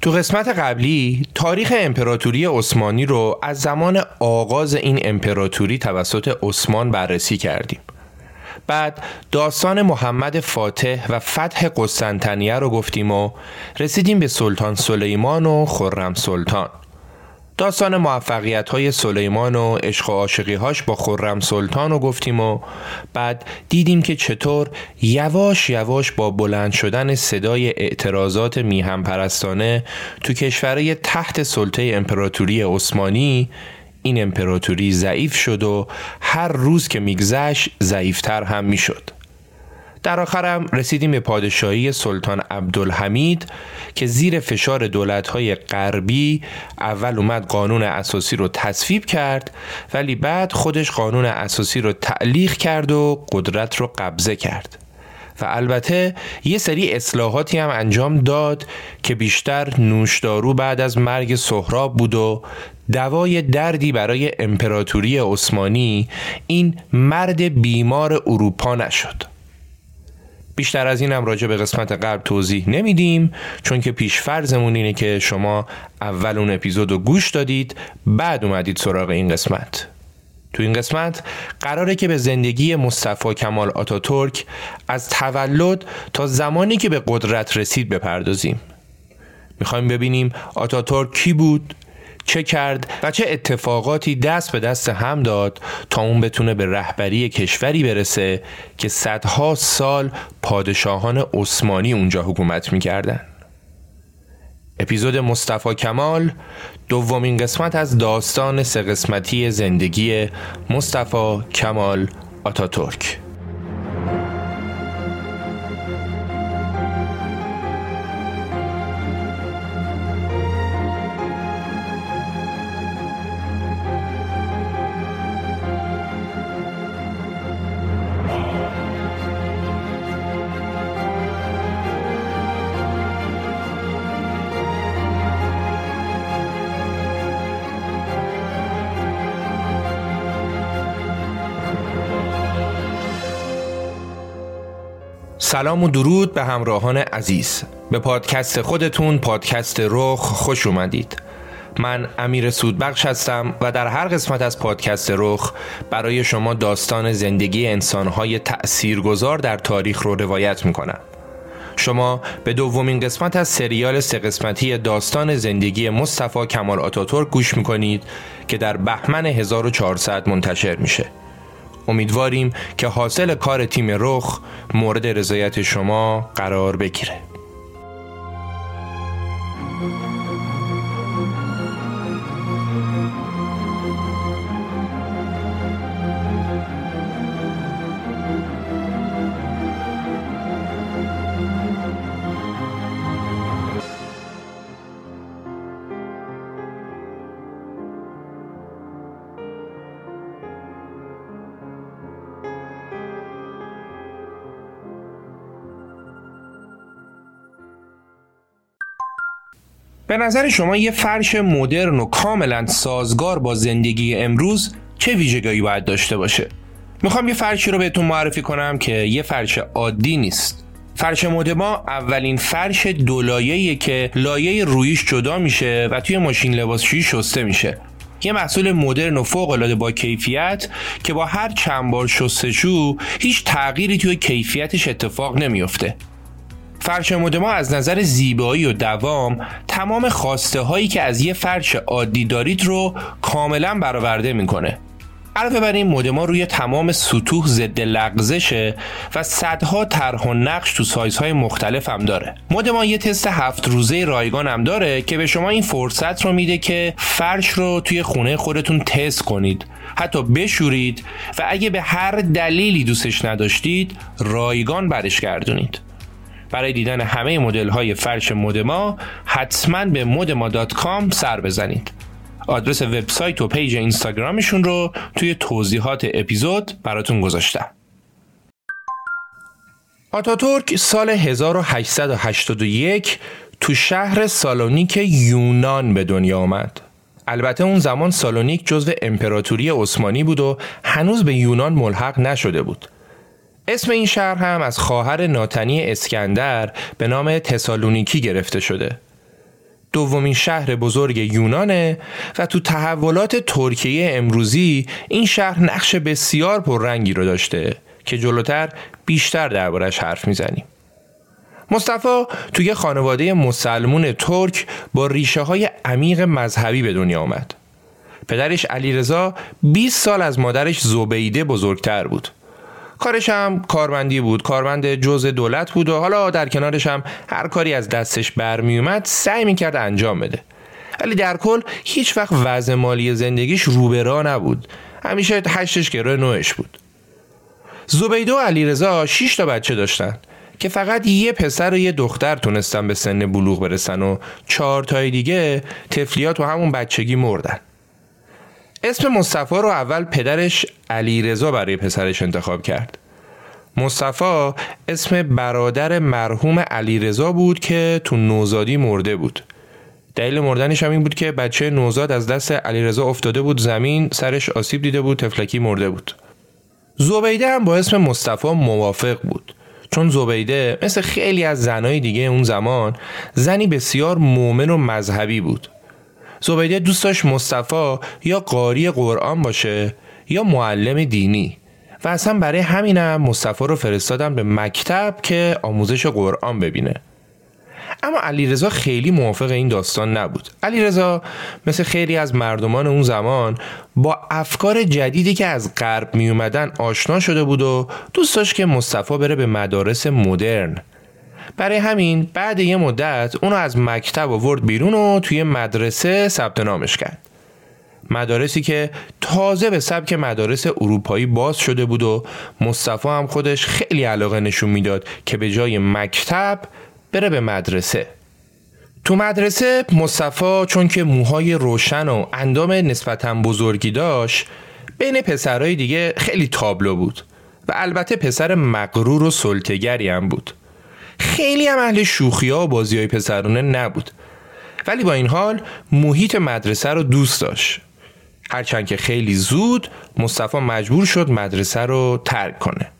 تو قسمت قبلی تاریخ امپراتوری عثمانی رو از زمان آغاز این امپراتوری توسط عثمان بررسی کردیم. بعد داستان محمد فاتح و فتح قسطنطنیه رو گفتیم و رسیدیم به سلطان سلیمان و خرم سلطان. داستان موفقیت های سلیمان و عشق و عاشقی هاش با خرم سلطان رو گفتیم و بعد دیدیم که چطور یواش یواش با بلند شدن صدای اعتراضات میهم پرستانه تو کشورهای تحت سلطه امپراتوری عثمانی این امپراتوری ضعیف شد و هر روز که میگذشت ضعیفتر هم می‌شد. در آخرم رسیدیم به پادشاهی سلطان عبدالحمید که زیر فشار دولت‌های غربی اول اومد قانون اساسی رو تصویب کرد ولی بعد خودش قانون اساسی رو تعلیق کرد و قدرت رو قبضه کرد. و البته یه سری اصلاحاتی هم انجام داد که بیشتر نوشدارو بعد از مرگ سهراب بود و دوای دردی برای امپراتوری عثمانی این مرد بیمار اروپا نشد. بیشتر از اینم راجع به قسمت قبل توضیح نمیدیم چون که پیش فرضمون اینه که شما اول اون اپیزود رو گوش دادید بعد اومدید سراغ این قسمت. تو این قسمت قراره که به زندگی مصطفی کمال آتاتورک از تولد تا زمانی که به قدرت رسید بپردازیم. می‌خوایم ببینیم آتاتورک کی بود چه کرد و چه اتفاقاتی دست به دست هم داد تا اون بتونه به رهبری کشوری برسه که صدها سال پادشاهان عثمانی اونجا حکومت می‌کردن. اپیزود مصطفی کمال دومین قسمت از داستان سه قسمتی زندگی مصطفی کمال آتاتورک. سلام و درود به همراهان عزیز. به پادکست خودتون پادکست رخ خوش اومدید. من امیر سودبخش هستم و در هر قسمت از پادکست رخ برای شما داستان زندگی انسانهای تأثیرگذار در تاریخ رو روایت می‌کنم. شما به دومین قسمت از سریال سه قسمتی داستان زندگی مصطفی کمال آتاتورک گوش می‌کنید که در بهمن 1400 منتشر میشه. امیدواریم که حاصل کار تیم رخ مورد رضایت شما قرار بگیره. به نظر شما یه فرش مدرن و کاملا سازگار با زندگی امروز چه ویژگی باید داشته باشه؟ می‌خوام یه فرشی رو بهتون معرفی کنم که یه فرش عادی نیست. فرش مدما اولین فرش دولایه‌ایه که لایه رویش جدا میشه و توی ماشین لباسشویی شسته میشه. یه محصول مدرن و فوق العاده با کیفیت که با هر چند بار شستشو هیچ تغییری توی کیفیتش اتفاق نمیافته. فرش مدما از نظر زیبایی و دوام تمام خواسته هایی که از یه فرش عادی دارید رو کاملا برآورده می‌کنه. علاوه بر این مودما روی تمام سطوح ضد لغزشه و صدها طرح و نقش تو سایزهای مختلف هم داره. مودما یه تست هفت روزه رایگان هم داره که به شما این فرصت رو میده که فرش رو توی خونه خودتون تست کنید. حتی بشورید و اگه به هر دلیلی دوستش نداشتید رایگان برش گردونید. برای دیدن همه مدل های فرش مودما حتما به مودما.com سر بزنید آدرس وبسایت و page اینستاگرامشون رو توی توضیحات اپیزود براتون گذاشتم آتاتورک سال 1881 تو شهر سالونیک یونان به دنیا آمد. البته اون زمان سالونیک جزو امپراتوری عثمانی بود و هنوز به یونان ملحق نشده بود. اسم این شهر هم از خواهر ناتنی اسکندر به نام تسالونیکی گرفته شده. دومین شهر بزرگ یونانه و تو تحولات ترکیه امروزی این شهر نقش بسیار پررنگی رو داشته که جلوتر بیشتر دربارش حرف می‌زنیم. مصطفی توی خانواده مسلمون ترک با ریشه های عمیق مذهبی به دنیا آمد. پدرش علیرضا 20 سال از مادرش زبیده بزرگتر بود. کارش هم کارمندی بود کارمند جز دولت بود و حالا در کنارش هم هر کاری از دستش برمیومد سعی می‌کرد انجام بده. ولی در کل هیچ وقت وضع مالی زندگیش روبرا نبود. همیشه هشتش گروه نوش بود. زبیده و علیرضا 6 تا بچه داشتن که فقط یه پسر و یه دختر تونستن به سن بلوغ برسن و چهار تای دیگه تفلیات و همون بچگی مردن. اسم مصطفی رو اول پدرش علیرضا برای پسرش انتخاب کرد. مصطفی اسم برادر مرحوم علیرضا بود که تو نوزادی مرده بود. دلیل مردنش هم این بود که بچه نوزاد از دست علیرضا افتاده بود زمین سرش آسیب دیده بود تفلکی مرده بود. زبیده هم با اسم مصطفی موافق بود. چون زبیده مثل خیلی از زنای دیگه اون زمان زنی بسیار مؤمن و مذهبی بود زبیده دوست داشت مصطفی یا قاری قرآن باشه یا معلم دینی. و اصلا برای همینم مصطفی رو فرستادن به مکتب که آموزش قرآن ببینه. اما علیرضا خیلی موافق این داستان نبود. علیرضا مثل خیلی از مردمان اون زمان با افکار جدیدی که از غرب می اومدن آشنا شده بود و دوست داشت که مصطفی بره به مدارس مدرن. برای همین بعد یه مدت اونو از مکتب آورد بیرون و توی مدرسه ثبت نامش کرد. مدارسی که تازه به سبک مدارس اروپایی باز شده بود و مصطفی هم خودش خیلی علاقه نشون می‌داد که به جای مکتب بره به مدرسه. تو مدرسه مصطفی چون که موهای روشن و اندام نسبتا بزرگی داشت بین پسرهای دیگه خیلی تابلو بود و البته پسر مغرور و سلطگری هم بود. خیلی هم اهل شوخی ها و بازی های پسرانه نبود. ولی با این حال محیط مدرسه رو دوست داشت. هرچند که خیلی زود مصطفی مجبور شد مدرسه رو ترک کنه.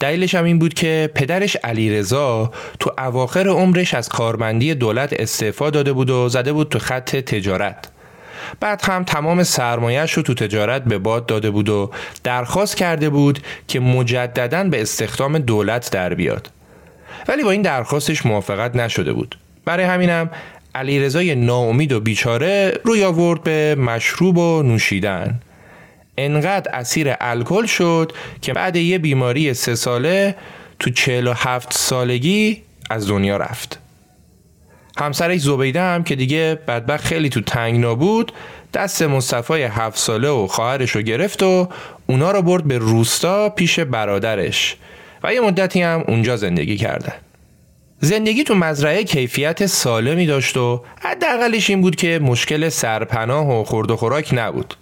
دلیلش هم این بود که پدرش علیرضا تو اواخر عمرش از کارمندی دولت استعفا داده بود و زده بود تو خط تجارت. بعد هم تمام سرمایهش رو تو تجارت به باد داده بود و درخواست کرده بود که مجددا به استخدام دولت در بیاد. ولی با این درخواستش موافقت نشده بود. برای همینم علیرضای ناامید و بیچاره روی آورد به مشروب و نوشیدن. انقدر اسیر الکل شد که بعد یه بیماری سه ساله تو هفت سالگی از دنیا رفت. همسرش زبیده هم که دیگه بدبخت خیلی تو تنگنا بود دست مصطفی هفت ساله و خواهرش رو گرفت و اونا رو برد به روستا پیش برادرش. و یه مدتی هم اونجا زندگی کردن زندگی تو مزرعه کیفیت سالمی داشت و حداقلش این بود که مشکل سرپناه و خورد و خوراک نبود.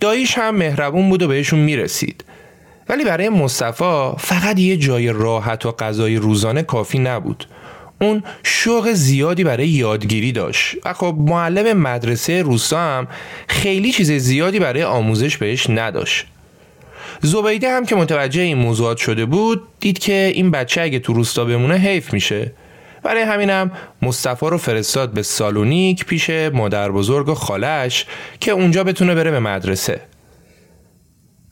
داییش هم مهربون بود و بهشون می‌رسید. ولی برای مصطفی فقط یه جای راحت و غذای روزانه کافی نبود. اون شوق زیادی برای یادگیری داشت. و خب معلم مدرسه روستا هم خیلی چیز زیادی برای آموزش بهش نداشت. زبیده هم که متوجه این موضوعات شده بود دید که این بچه اگه تو روستا بمونه حیف میشه. برای همینم مصطفی رو فرستاد به سالونیک پیش مادر بزرگ و خالش که اونجا بتونه بره به مدرسه.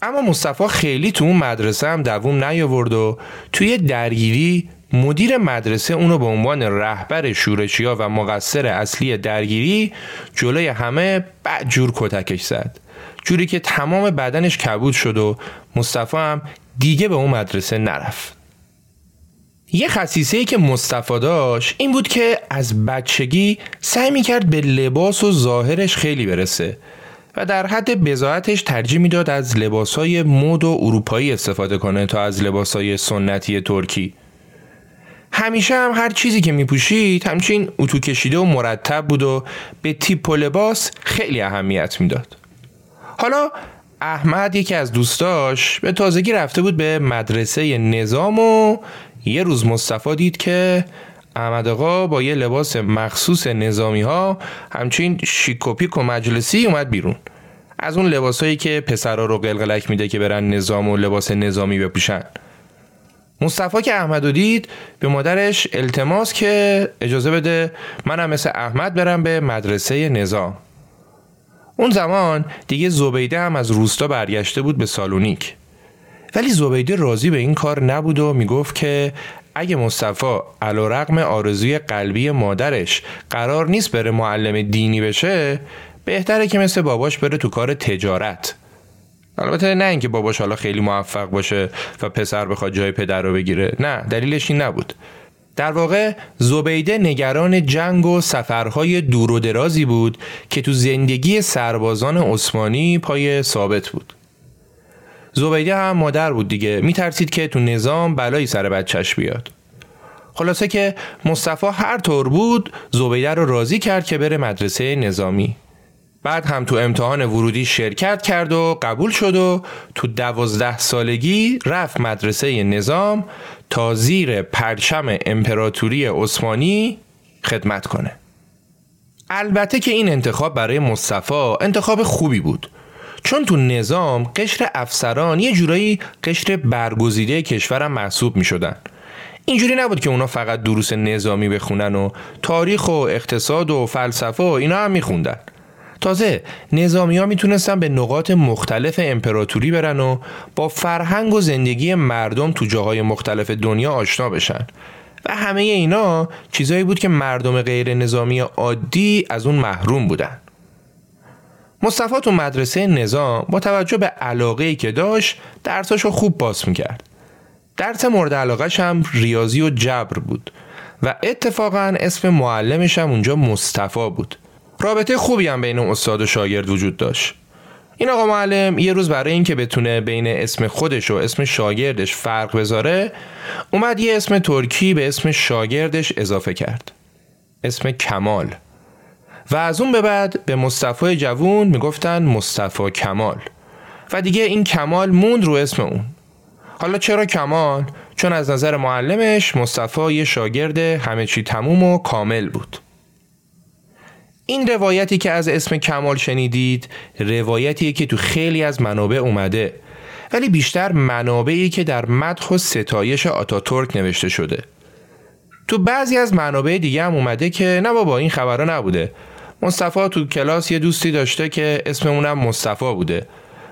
اما مصطفی خیلی تو اون مدرسه هم دووم نیاورد و توی درگیری مدیر مدرسه اونو به عنوان رهبر شورشیا و مقصر اصلی درگیری جلوی همه بعد جور کتکش زد. جوری که تمام بدنش کبود شد و مصطفی هم دیگه به اون مدرسه نرفت. یه خصیصه ای که مصطفی داشت این بود که از بچگی سعی می‌کرد به لباس و ظاهرش خیلی برسه و در حد بزاعتش ترجیح می‌داد از لباسهای مد و اروپایی استفاده کنه تا از لباسهای سنتی ترکی. همیشه هم هر چیزی که میپوشید همچین اتو کشیده و مرتب بود و به تیپ و لباس خیلی اهمیت می‌داد. حالا احمد یکی از دوستاش به تازگی رفته بود به مدرسه نظام و یه روز مصطفی دید که احمد آقا با یه لباس مخصوص نظامی ها همچین شیکوپیک و مجلسی اومد بیرون. از اون لباسایی که پسرا رو قلقلک میده که برن نظام و لباس نظامی بپوشن. مصطفی که احمد دید به مادرش التماس که اجازه بده منم مثل احمد برم به مدرسه نظام. اون زمان دیگه زبیده هم از روستا برگشته بود به سالونیک. ولی زبیده راضی به این کار نبود و می‌گفت که اگه مصطفی علا رقم آرزوی قلبی مادرش قرار نیست بره معلم دینی بشه بهتره که مثل باباش بره تو کار تجارت. البته نه اینکه باباش حالا خیلی موفق باشه و پسر بخواد جای پدر رو بگیره نه دلیلش این نبود. در واقع زبیده نگران جنگ و سفرهای دور و درازی بود که تو زندگی سربازان عثمانی پای ثابت بود. زبیده هم مادر بود دیگه. میترسید که تو نظام بلایی سر بچهش بیاد. خلاصه که مصطفی هر طور بود زبیده رو راضی کرد که بره مدرسه نظامی. بعد هم تو امتحان ورودی شرکت کرد و قبول شد و تو دوازده سالگی رفت مدرسه نظام تا زیر پرچم امپراتوری عثمانی خدمت کنه البته که این انتخاب برای مصطفی انتخاب خوبی بود چون تو نظام قشر افسران یه جورایی قشر برگزیده کشورم محسوب می شدن. اینجوری نبود که اونا فقط دروس نظامی بخونن و تاریخ و اقتصاد و فلسفه و اینا هم میخوندن. تازه نظامی ها می‌تونستن به نقاط مختلف امپراتوری برن و با فرهنگ و زندگی مردم تو جاهای مختلف دنیا آشنا بشن. و همه اینا چیزایی بود که مردم غیر نظامی عادی از اون محروم بودن. مصطفی تو مدرسه نظام با توجه به علاقه که داشت درساشو خوب باز می‌کرد. درس مورد علاقهش هم ریاضی و جبر بود و اتفاقا اسم معلمش هم اونجا مصطفی بود. رابطه خوبی هم بین استاد و شاگرد وجود داشت. این آقا معلم یه روز برای اینکه بتونه بین اسم خودش و اسم شاگردش فرق بذاره اومد یه اسم ترکی به اسم شاگردش اضافه کرد. اسم کمال. و از اون به بعد به مصطفی جوون می‌گفتن مصطفی کمال. و دیگه این کمال موند رو اسم اون. حالا چرا کمال؟ چون از نظر معلمش مصطفی یه شاگرد همه چی تموم و کامل بود. این روایتی که از اسم کمال شنیدید روایتیه که تو خیلی از منابع اومده. ولی بیشتر منابعی که در مدح و ستایش آتاتورک نوشته شده. تو بعضی از منابع دیگه هم اومده که نه بابا این خبرها نبوده. مصطفی تو کلاس یه دوستی داشته که اسم اونم مصطفی بوده.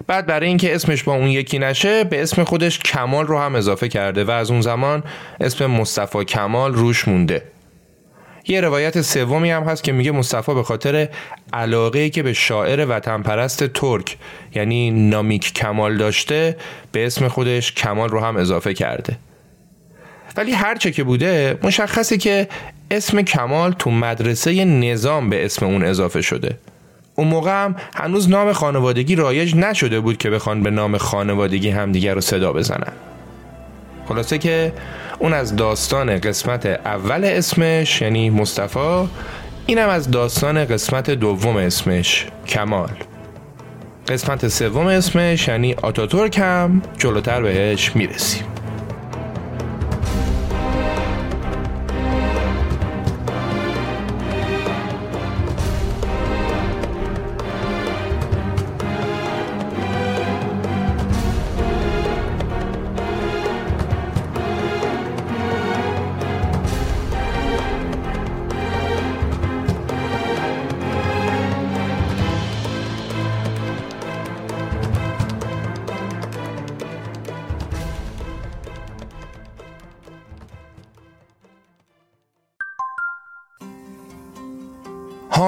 بعد برای اینکه اسمش با اون یکی نشه به اسم خودش کمال رو هم اضافه کرده و از اون زمان اسم مصطفی کمال روش مونده. یه روایت سومی هم هست که میگه مصطفی به خاطر علاقه که به شاعر وطن پرست ترک یعنی نامیک کمال داشته به اسم خودش کمال رو هم اضافه کرده. ولی هرچه که بوده مشخصه که اسم کمال تو مدرسه نظام به اسم اون اضافه شده. اون موقع هم هنوز نام خانوادگی رایج نشده بود که بخوان به نام خانوادگی همدیگر رو صدا بزنن. خلاصه که اون از داستان قسمت اول اسمش یعنی مصطفی اینم از داستان قسمت دوم اسمش کمال. قسمت سوم اسمش یعنی آتاتورک هم جلوتر بهش می‌رسیم.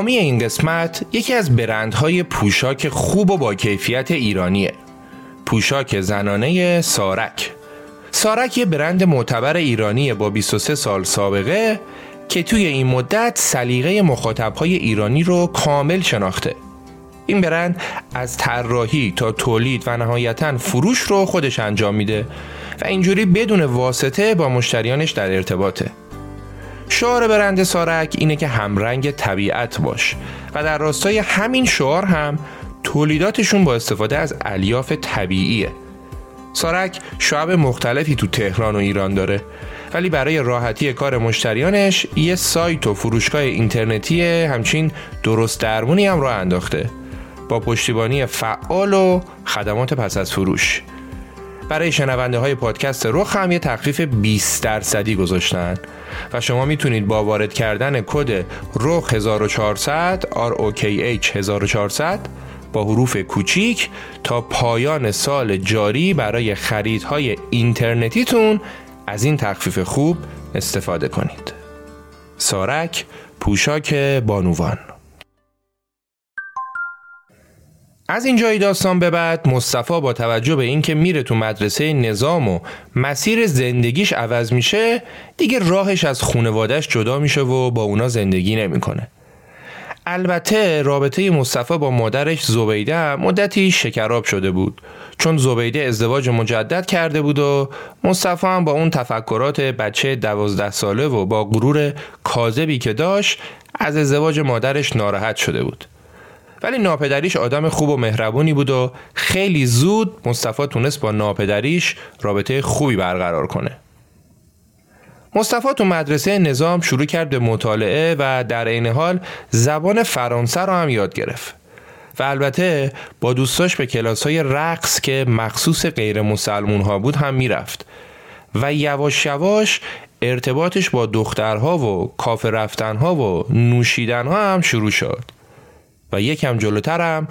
حامی این قسمت یکی از برندهای پوشاک خوب و با کیفیت ایرانیه. پوشاک زنانه سارک. سارک یه برند معتبر ایرانی با 23 سال سابقه که توی این مدت سلیقه مخاطبهای ایرانی رو کامل شناخته. این برند از طراحی تا تولید و نهایتا فروش رو خودش انجام میده و اینجوری بدون واسطه با مشتریانش در ارتباطه. شعار برند سارک اینه که همرنگ طبیعت باش و در راستای همین شعار هم تولیداتشون با استفاده از الیاف طبیعیه. سارک شعب مختلفی تو تهران و ایران داره ولی برای راحتی کار مشتریانش یه سایت و فروشگاه اینترنتی همچین درست درمونی هم راه انداخته. با پشتیبانی فعال و خدمات پس از فروش. برای شنونده های پادکست رخ هم یه تخفیف 20 درصدی گذاشتن. و شما می‌تونید با وارد کردن کد رخ 1400 ROKH 1400 با حروف کوچیک تا پایان سال جاری برای خریدهای اینترنتیتون از این تخفیف خوب استفاده کنید. سارک پوشاک بانوان از اینجای داستان به بعد مصطفی با توجه به اینکه میره تو مدرسه نظام و مسیر زندگیش عوض میشه دیگه راهش از خونوادش جدا میشه و با اونا زندگی نمی‌کنه. البته رابطه مصطفی با مادرش زبیده مدتی شکراب شده بود چون زبیده ازدواج مجدد کرده بود و مصطفی هم با اون تفکرات بچه دوازده ساله و با غرور کاذبی که داشت از ازدواج مادرش ناراحت شده بود ولی ناپدریش آدم خوب و مهربونی بود و خیلی زود مصطفی تونست با ناپدریش رابطه خوبی برقرار کنه. مصطفی تو مدرسه نظام شروع کرد به مطالعه و در عین حال زبان فرانسه رو هم یاد گرفت. و البته با دوستاش به کلاس های رقص که مخصوص غیر مسلمون ها بود هم می‌رفت. و یواش یواش ارتباطش با دخترها و کافه رفتنها و نوشیدنها هم شروع شد. و یکم جلوترم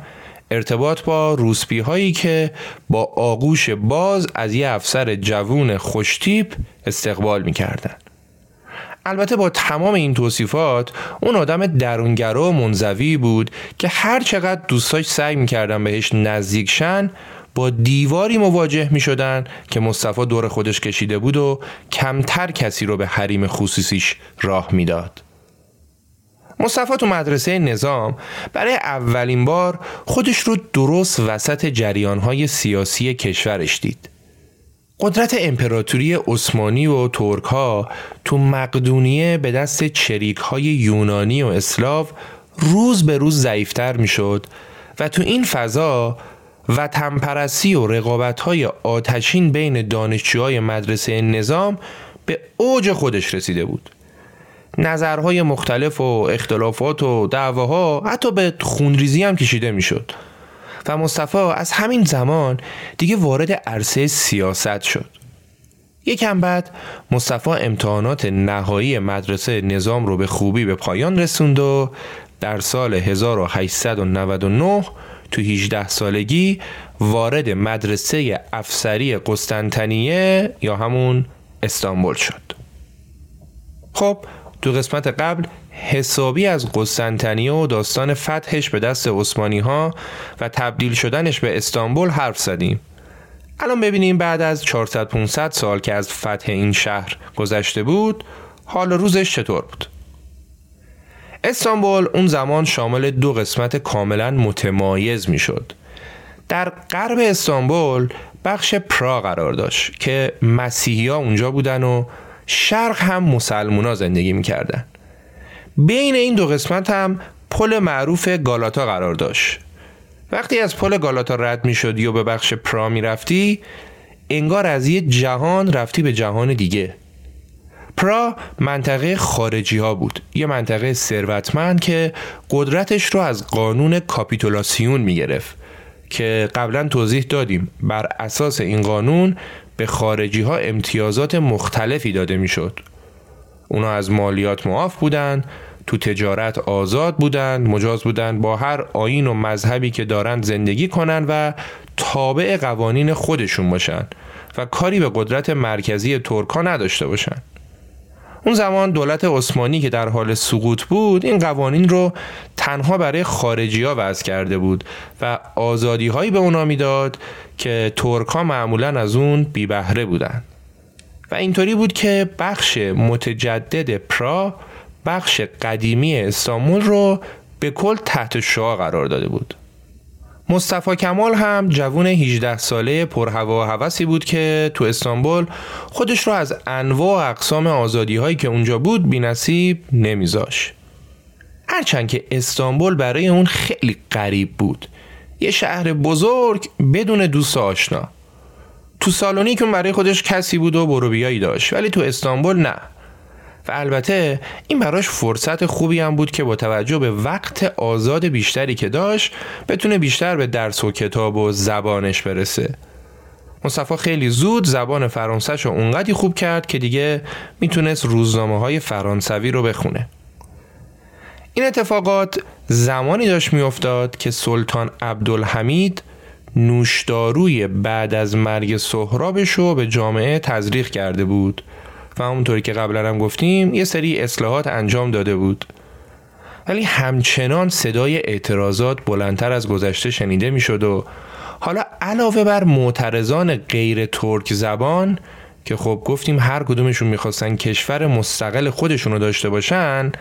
ارتباط با روسپی هایی که با آغوش باز از یه افسر جوون خوشتیپ استقبال می‌کردن البته با تمام این توصیفات اون آدم درونگرا و منزوی بود که هر چقدر دوستاش سعی می‌کردن بهش نزدیک شن با دیواری مواجه می شدن که مصطفی دور خودش کشیده بود و کمتر کسی رو به حریم خصوصیش راه می‌داد. مصطفی تو مدرسه نظام برای اولین بار خودش رو درست وسط جریانهای سیاسی کشورش دید. قدرت امپراتوری عثمانی و ترک ها تو مقدونیه به دست چریک های یونانی و اسلاو روز به روز ضعیفتر می‌شد و تو این فضا و تنپرسی و رقابت های آتشین بین دانشجوهای مدرسه نظام به اوج خودش رسیده بود. نظرهای مختلف و اختلافات و دعواها حتی به خونریزی هم کشیده می‌شد. و مصطفی از همین زمان دیگه وارد عرصه سیاست شد. یکم بعد مصطفی امتحانات نهایی مدرسه نظام رو به خوبی به پایان رسوند و در سال 1899 تو 18 سالگی وارد مدرسه افسری قسطنطنیه یا همون استانبول شد. خب تو قسمت قبل حسابی از قسطنطنیه و داستان فتحش به دست عثمانی ها و تبدیل شدنش به استانبول حرف زدیم الان ببینیم بعد از 400 500 سال که از فتح این شهر گذشته بود حال روزش چطور بود استانبول اون زمان شامل دو قسمت کاملا متمایز می‌شد. در غرب استانبول بخش پرا قرار داشت که مسیحی ها اونجا بودن و شرق هم مسلمونا زندگی می‌کردن. بین این دو قسمت هم پل معروف گالاتا قرار داشت. وقتی از پل گالاتا رد می شدی و به بخش پرا می رفتی انگار از یه جهان رفتی به جهان دیگه. پرا منطقه خارجی ها بود. یه منطقه ثروتمند که قدرتش رو از قانون کاپیتولاسیون می گرفت که قبلا توضیح دادیم. بر اساس این قانون به خارجی ها امتیازات مختلفی داده می‌شد. اونا از مالیات معاف بودند، تو تجارت آزاد بودند، مجاز بودند با هر آین و مذهبی که دارند زندگی کنند و تابع قوانین خودشون باشند و کاری به قدرت مرکزی ترکا نداشته باشند. اون زمان دولت عثمانی که در حال سقوط بود این قوانین رو تنها برای خارجی ها وضع کرده بود و آزادی هایی به اونا می‌داد که ترک ها معمولا از اون بی بهره بودن. و اینطوری بود که بخش متجدد پرا بخش قدیمی استانبول رو به کل تحت شعا قرار داده بود. مصطفی کمال هم جوون 18 ساله پرهوا و هوسی بود که تو استانبول خودش رو از انواع اقسام آزادی هایی که اونجا بود بینصیب نمیذاش. هرچند که استانبول برای اون خیلی غریب بود. یه شهر بزرگ بدون دوست آشنا. تو سالونیک اون برای خودش کسی بود و بروبیایی داشت. ولی تو استانبول نه. و البته این براش فرصت خوبی هم بود که با توجه به وقت آزاد بیشتری که داشت بتونه بیشتر به درس و کتاب و زبانش برسه. مصطفی خیلی زود زبان فرانسهش رو اونقدی خوب کرد که دیگه می‌تونست روزنامه های فرانسوی رو بخونه. این اتفاقات زمانی داشت میافتاد که سلطان عبدالحمید نوشداروی بعد از مرگ سهرابش رو به جامعه تزریق کرده بود. و همونطوری که قبلا هم گفتیم یه سری اصلاحات انجام داده بود. ولی همچنان صدای اعتراضات بلندتر از گذشته شنیده می‌شد و حالا علاوه بر معترضان غیر ترک زبان که خب گفتیم هر کدومشون می‌خواستن کشور مستقل خودشون رو داشته باشن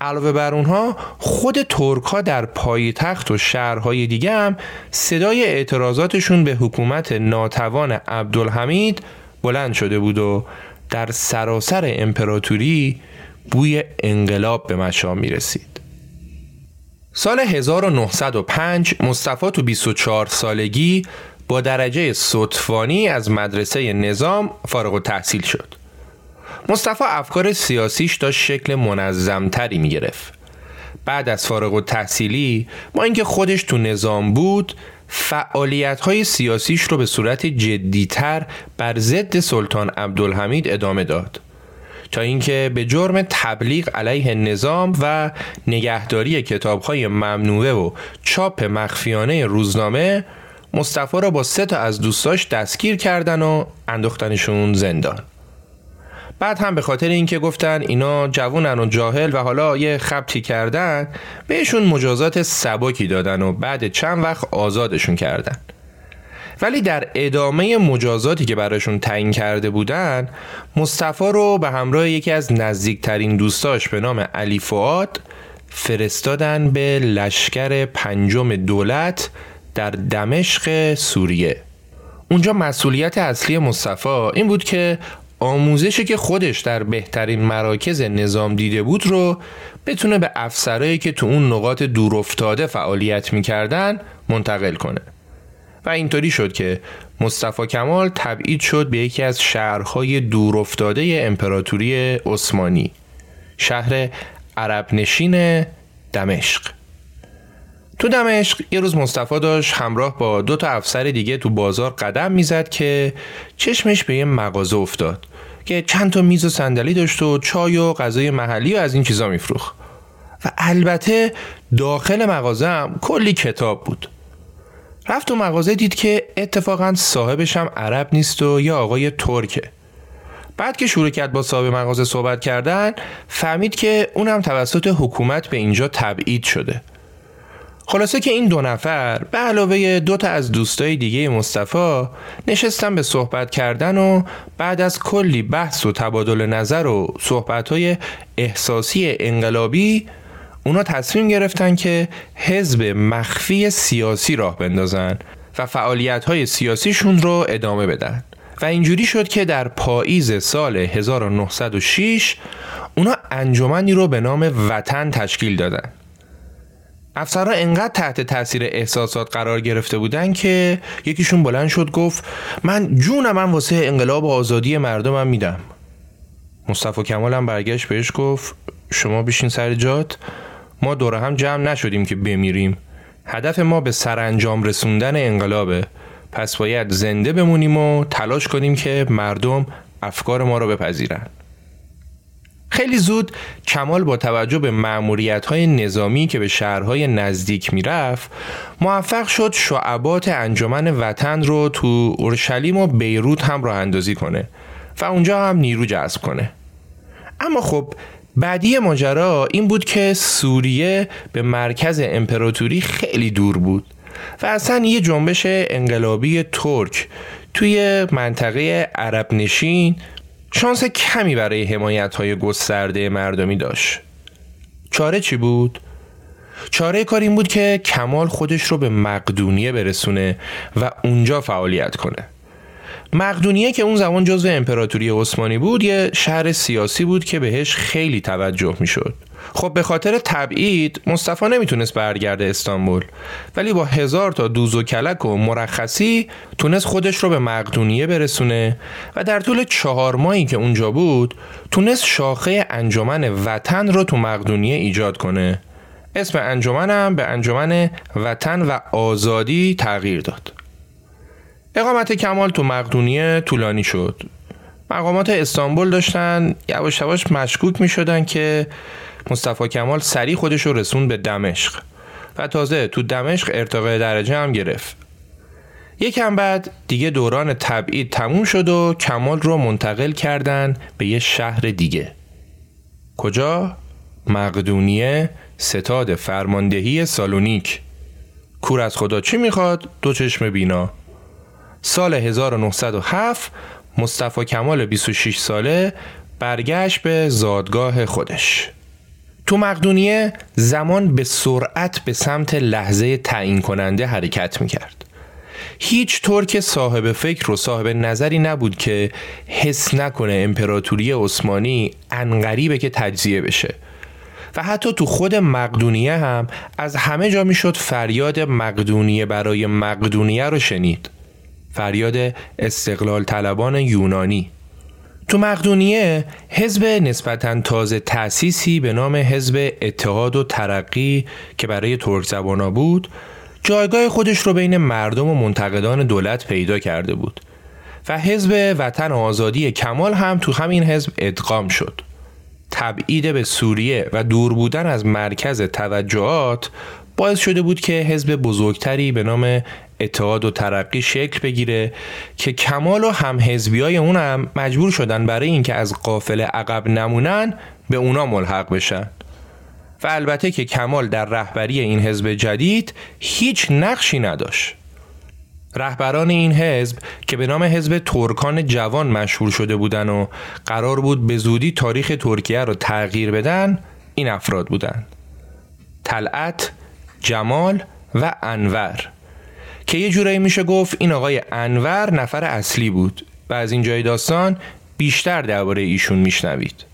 علاوه بر اونها خود ترک ها در پایتخت و شهرهای دیگه هم صدای اعتراضاتشون به حکومت ناتوان عبدالحمید بلند شده بود و در سراسر امپراتوری بوی انقلاب به مشام می رسید. سال 1905 مصطفی تو 24 سالگی با درجه صدفانی از مدرسه نظام فارغ و تحصیل شد. مصطفی افکار سیاسیش داشت شکل منظمتری می گرفت. بعد از فارغ و تحصیلی با اینکه خودش تو نظام بود فعالیت های سیاسیش رو به صورت جدیتر بر ضد سلطان عبدالحمید ادامه داد. تا اینکه به جرم تبلیغ علیه نظام و نگهداری کتاب های ممنوعه و چاپ مخفیانه روزنامه مصطفی را با سه تا از دوستاش دستگیر کردن و انداختنشون زندان. بعد هم به خاطر اینکه گفتن اینا جوونن و جاهل و حالا یه خبتی کردن بهشون مجازات سبکی دادن و بعد چند وقت آزادشون کردن. ولی در ادامه مجازاتی که براشون تعیین کرده بودن مصطفی رو به همراه یکی از نزدیکترین دوستاش به نام علی فعاد فرستادن به لشکر پنجم دولت در دمشق سوریه. اونجا مسئولیت اصلی مصطفی این بود که آموزشی که خودش در بهترین مراکز نظام دیده بود رو بتونه به افسرهایی که تو اون نقاط دورافتاده فعالیت می‌کردن منتقل کنه. و اینطوری شد که مصطفی کمال تبعید شد به یکی از شهرهای دورافتاده امپراتوری عثمانی شهر عرب نشین دمشق. تو دمشق یه روز مصطفی داشت همراه با دو تا افسر دیگه تو بازار قدم می‌زد که چشمش به یه مغازه افتاد که چند تا میز و صندلی داشت و چای و غذای محلی و از این چیزا میفروخت. و البته داخل مغازه هم کلی کتاب بود. رفت تو مغازه دید که اتفاقا صاحبش هم عرب نیست و یه آقای ترکه. بعد که شروع کرد با صاحب مغازه صحبت کردن فهمید که اونم توسط حکومت به اینجا تبعید شده. خلاصه که این دو نفر به علاوه دو تا از دوستای دیگه مصطفی نشستن به صحبت کردن و بعد از کلی بحث و تبادل نظر و صحبتهای احساسی انقلابی اونا تصمیم گرفتن که حزب مخفی سیاسی راه بندازن و فعالیت های سیاسیشون رو ادامه بدن. و اینجوری شد که در پاییز سال 1906 اونا انجمنی رو به نام وطن تشکیل دادن. افسرها انقدر تحت تاثیر احساسات قرار گرفته بودن که یکیشون بلند شد گفت من جونم من واسه انقلاب و آزادی مردمم میدم. مصطفی کمال هم برگشت بهش گفت شما بشین سر جات ما دور هم جمع نشدیم که بمیریم. هدف ما به سرانجام رسوندن انقلابه. پس باید زنده بمونیم و تلاش کنیم که مردم افکار ما رو بپذیرن. خیلی زود کمال با توجه به معمولیت های نظامی که به شهرهای نزدیک می‌رفت موفق شد شعبات انجمن وطن رو تو اورشلیم و بیروت هم راه اندازی کنه و اونجا هم نیرو جذب کنه. اما خب بعدی ماجرا این بود که سوریه به مرکز امپراتوری خیلی دور بود و اصلا یه جنبش انقلابی ترک توی منطقه عرب نشین شانس کمی برای حمایت های گسترده مردمی داشت. چاره چی بود؟ چاره کار این بود که کمال خودش رو به مقدونیه برسونه و اونجا فعالیت کنه. مقدونیه که اون زمان جزو امپراتوری عثمانی بود یه شهر سیاسی بود که بهش خیلی توجه می‌شد. خب به خاطر تبعید مصطفی نمی‌تونست برگرده استانبول. ولی با هزار تا دوز و کلک و مرخصی تونست خودش رو به مقدونیه برسونه و در طول چهار ماهی که اونجا بود تونست شاخه انجمن وطن رو تو مقدونیه ایجاد کنه. اسم انجمنم به انجمن وطن و آزادی تغییر داد. اقامت کمال تو مقدونیه طولانی شد. مقامات استانبول داشتن یواش یواش مشکوک می شدن که مصطفی کمال سریع خودش رو رسون به دمشق و تازه تو دمشق ارتقای درجه هم گرفت. یکم بعد دیگه دوران تبعید تموم شد و کمال رو منتقل کردن به یه شهر دیگه. کجا؟ مقدونیه ستاد فرماندهی سالونیک. کور از خدا چی می‌خواد؟ دو چشم بینا. سال 1907 مصطفی کمال 26 ساله برگشت به زادگاه خودش. تو مقدونیه زمان به سرعت به سمت لحظه تعیین کننده حرکت می‌کرد. هیچ ترک صاحب فکر و صاحب نظری نبود که حس نکنه امپراتوری عثمانی انقریبه که تجزیه بشه. و حتی تو خود مقدونیه هم از همه جا می‌شد فریاد مقدونیه برای مقدونیه رو شنید. فریاد استقلال طلبان یونانی. تو مقدونیه حزب نسبتا تازه تأسیسی به نام حزب اتحاد و ترقی که برای ترک زبانا بود جایگاه خودش رو بین مردم و منتقدان دولت پیدا کرده بود و حزب وطن آزادی کمال هم تو همین حزب ادغام شد. تبعید به سوریه و دور بودن از مرکز توجهات باعث شده بود که حزب بزرگتری به نام اتحاد و ترقی شکل بگیره که کمال و هم حزبی های اونم مجبور شدن برای اینکه از قافل عقب نمونن به اونا ملحق بشن. و البته که کمال در رهبری این حزب جدید هیچ نقشی نداشت. رهبران این حزب که به نام حزب ترکان جوان مشهور شده بودن و قرار بود به زودی تاریخ ترکیه رو تغییر بدن این افراد بودند طلعت، جمال و انور. که یه جورایی میشه گفت این آقای انور نفر اصلی بود و از این جای داستان بیشتر درباره ایشون میشنوید.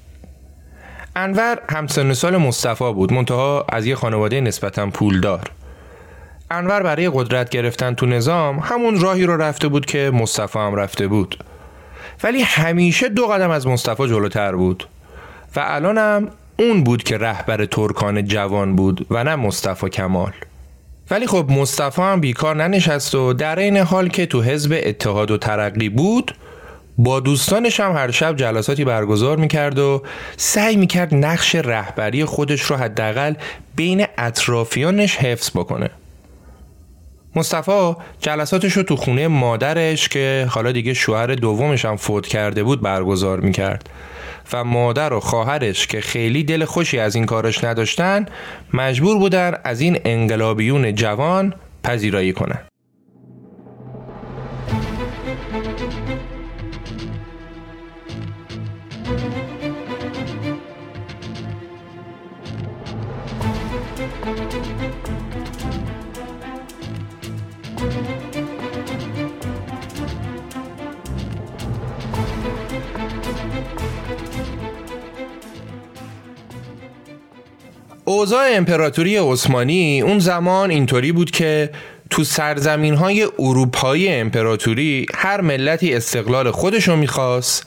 انور همسن سال مصطفی بود منتها از یه خانواده نسبتا پولدار انور برای قدرت گرفتن تو نظام همون راهی رو رفته بود که مصطفی هم رفته بود. ولی همیشه دو قدم از مصطفی جلوتر بود و الانم اون بود که رهبر ترکان جوان بود و نه مصطفی کمال. ولی خب مصطفی هم بیکار ننشست و در این حال که تو حزب اتحاد و ترقی بود با دوستانش هم هر شب جلساتی برگزار می‌کرد و سعی می‌کرد نقش رهبری خودش رو حداقل بین اطرافیانش حفظ بکنه. مصطفی جلساتش رو تو خونه مادرش که حالا دیگه شوهر دومش هم فوت کرده بود برگزار می‌کرد. و مادر و خواهرش که خیلی دل خوشی از این کارش نداشتن مجبور بودن از این انقلابیون جوان پذیرایی کنن. اوضاع امپراتوری عثمانی اون زمان اینطوری بود که تو سرزمین های اروپایی امپراتوری هر ملتی استقلال خودشو می‌خواست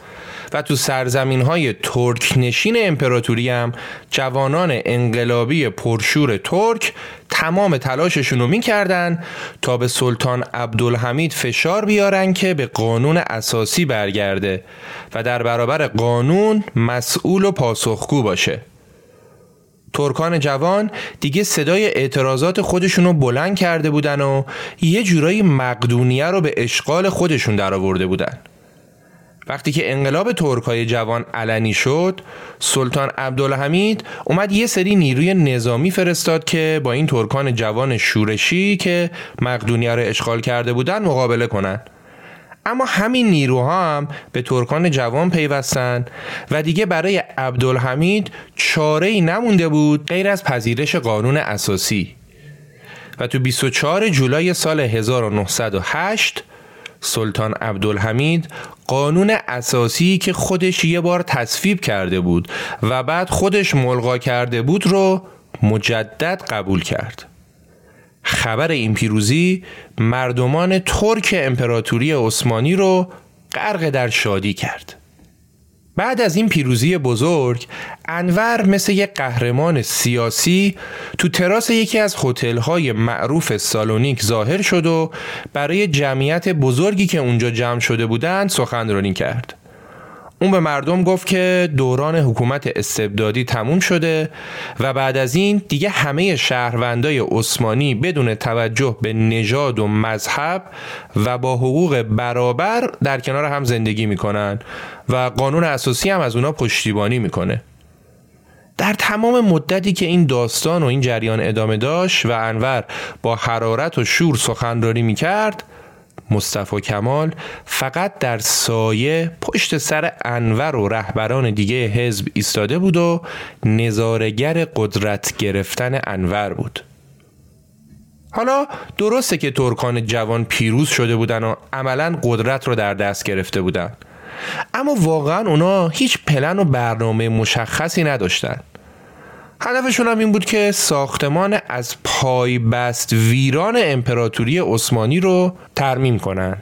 و تو سرزمین های ترک نشین امپراتوری هم جوانان انقلابی پرشور ترک تمام تلاششون رو می‌کردن تا به سلطان عبدالحمید فشار بیارن که به قانون اساسی برگرده و در برابر قانون مسئول و پاسخگو باشه. ترکان جوان دیگه صدای اعتراضات خودشون رو بلند کرده بودن و یه جورایی مقدونیه رو به اشغال خودشون درآورده بودن. وقتی که انقلاب ترکای جوان علنی شد سلطان عبدالحمید اومد یه سری نیروی نظامی فرستاد که با این ترکان جوان شورشی که مقدونیه رو اشغال کرده بودن مقابله کنن. اما همین نیروها هم به ترکان جوان پیوستن و دیگه برای عبدالحمید چاره ای نمونده بود غیر از پذیرش قانون اساسی. و تو 24 جولای سال 1908 سلطان عبدالحمید قانون اساسی که خودش یه بار تصویب کرده بود و بعد خودش ملغا کرده بود رو مجدد قبول کرد. خبر این پیروزی مردمان ترک امپراتوری عثمانی رو غرق در شادی کرد بعد از این پیروزی بزرگ انور مثل یک قهرمان سیاسی تو تراس یکی از هتل‌های معروف سالونیک ظاهر شد و برای جمعیت بزرگی که اونجا جمع شده بودند سخنرانی کرد. اون به مردم گفت که دوران حکومت استبدادی تموم شده و بعد از این دیگه همه شهروندای عثمانی بدون توجه به نژاد و مذهب و با حقوق برابر در کنار هم زندگی می‌کنن و قانون اساسی هم از اونا پشتیبانی می‌کنه. در تمام مدتی که این داستان و این جریان ادامه داشت و انور با حرارت و شور سخنرانی می‌کرد مصطفی کمال فقط در سایه پشت سر انور و رهبران دیگه حزب ایستاده بود و نظارگر قدرت گرفتن انور بود. حالا درسته که ترکان جوان پیروز شده بودن و عملا قدرت رو در دست گرفته بودن. اما واقعا اونا هیچ پلن و برنامه مشخصی نداشتن. هدفشون هم این بود که ساختمان از پای بست ویران امپراتوری عثمانی رو ترمیم کنن.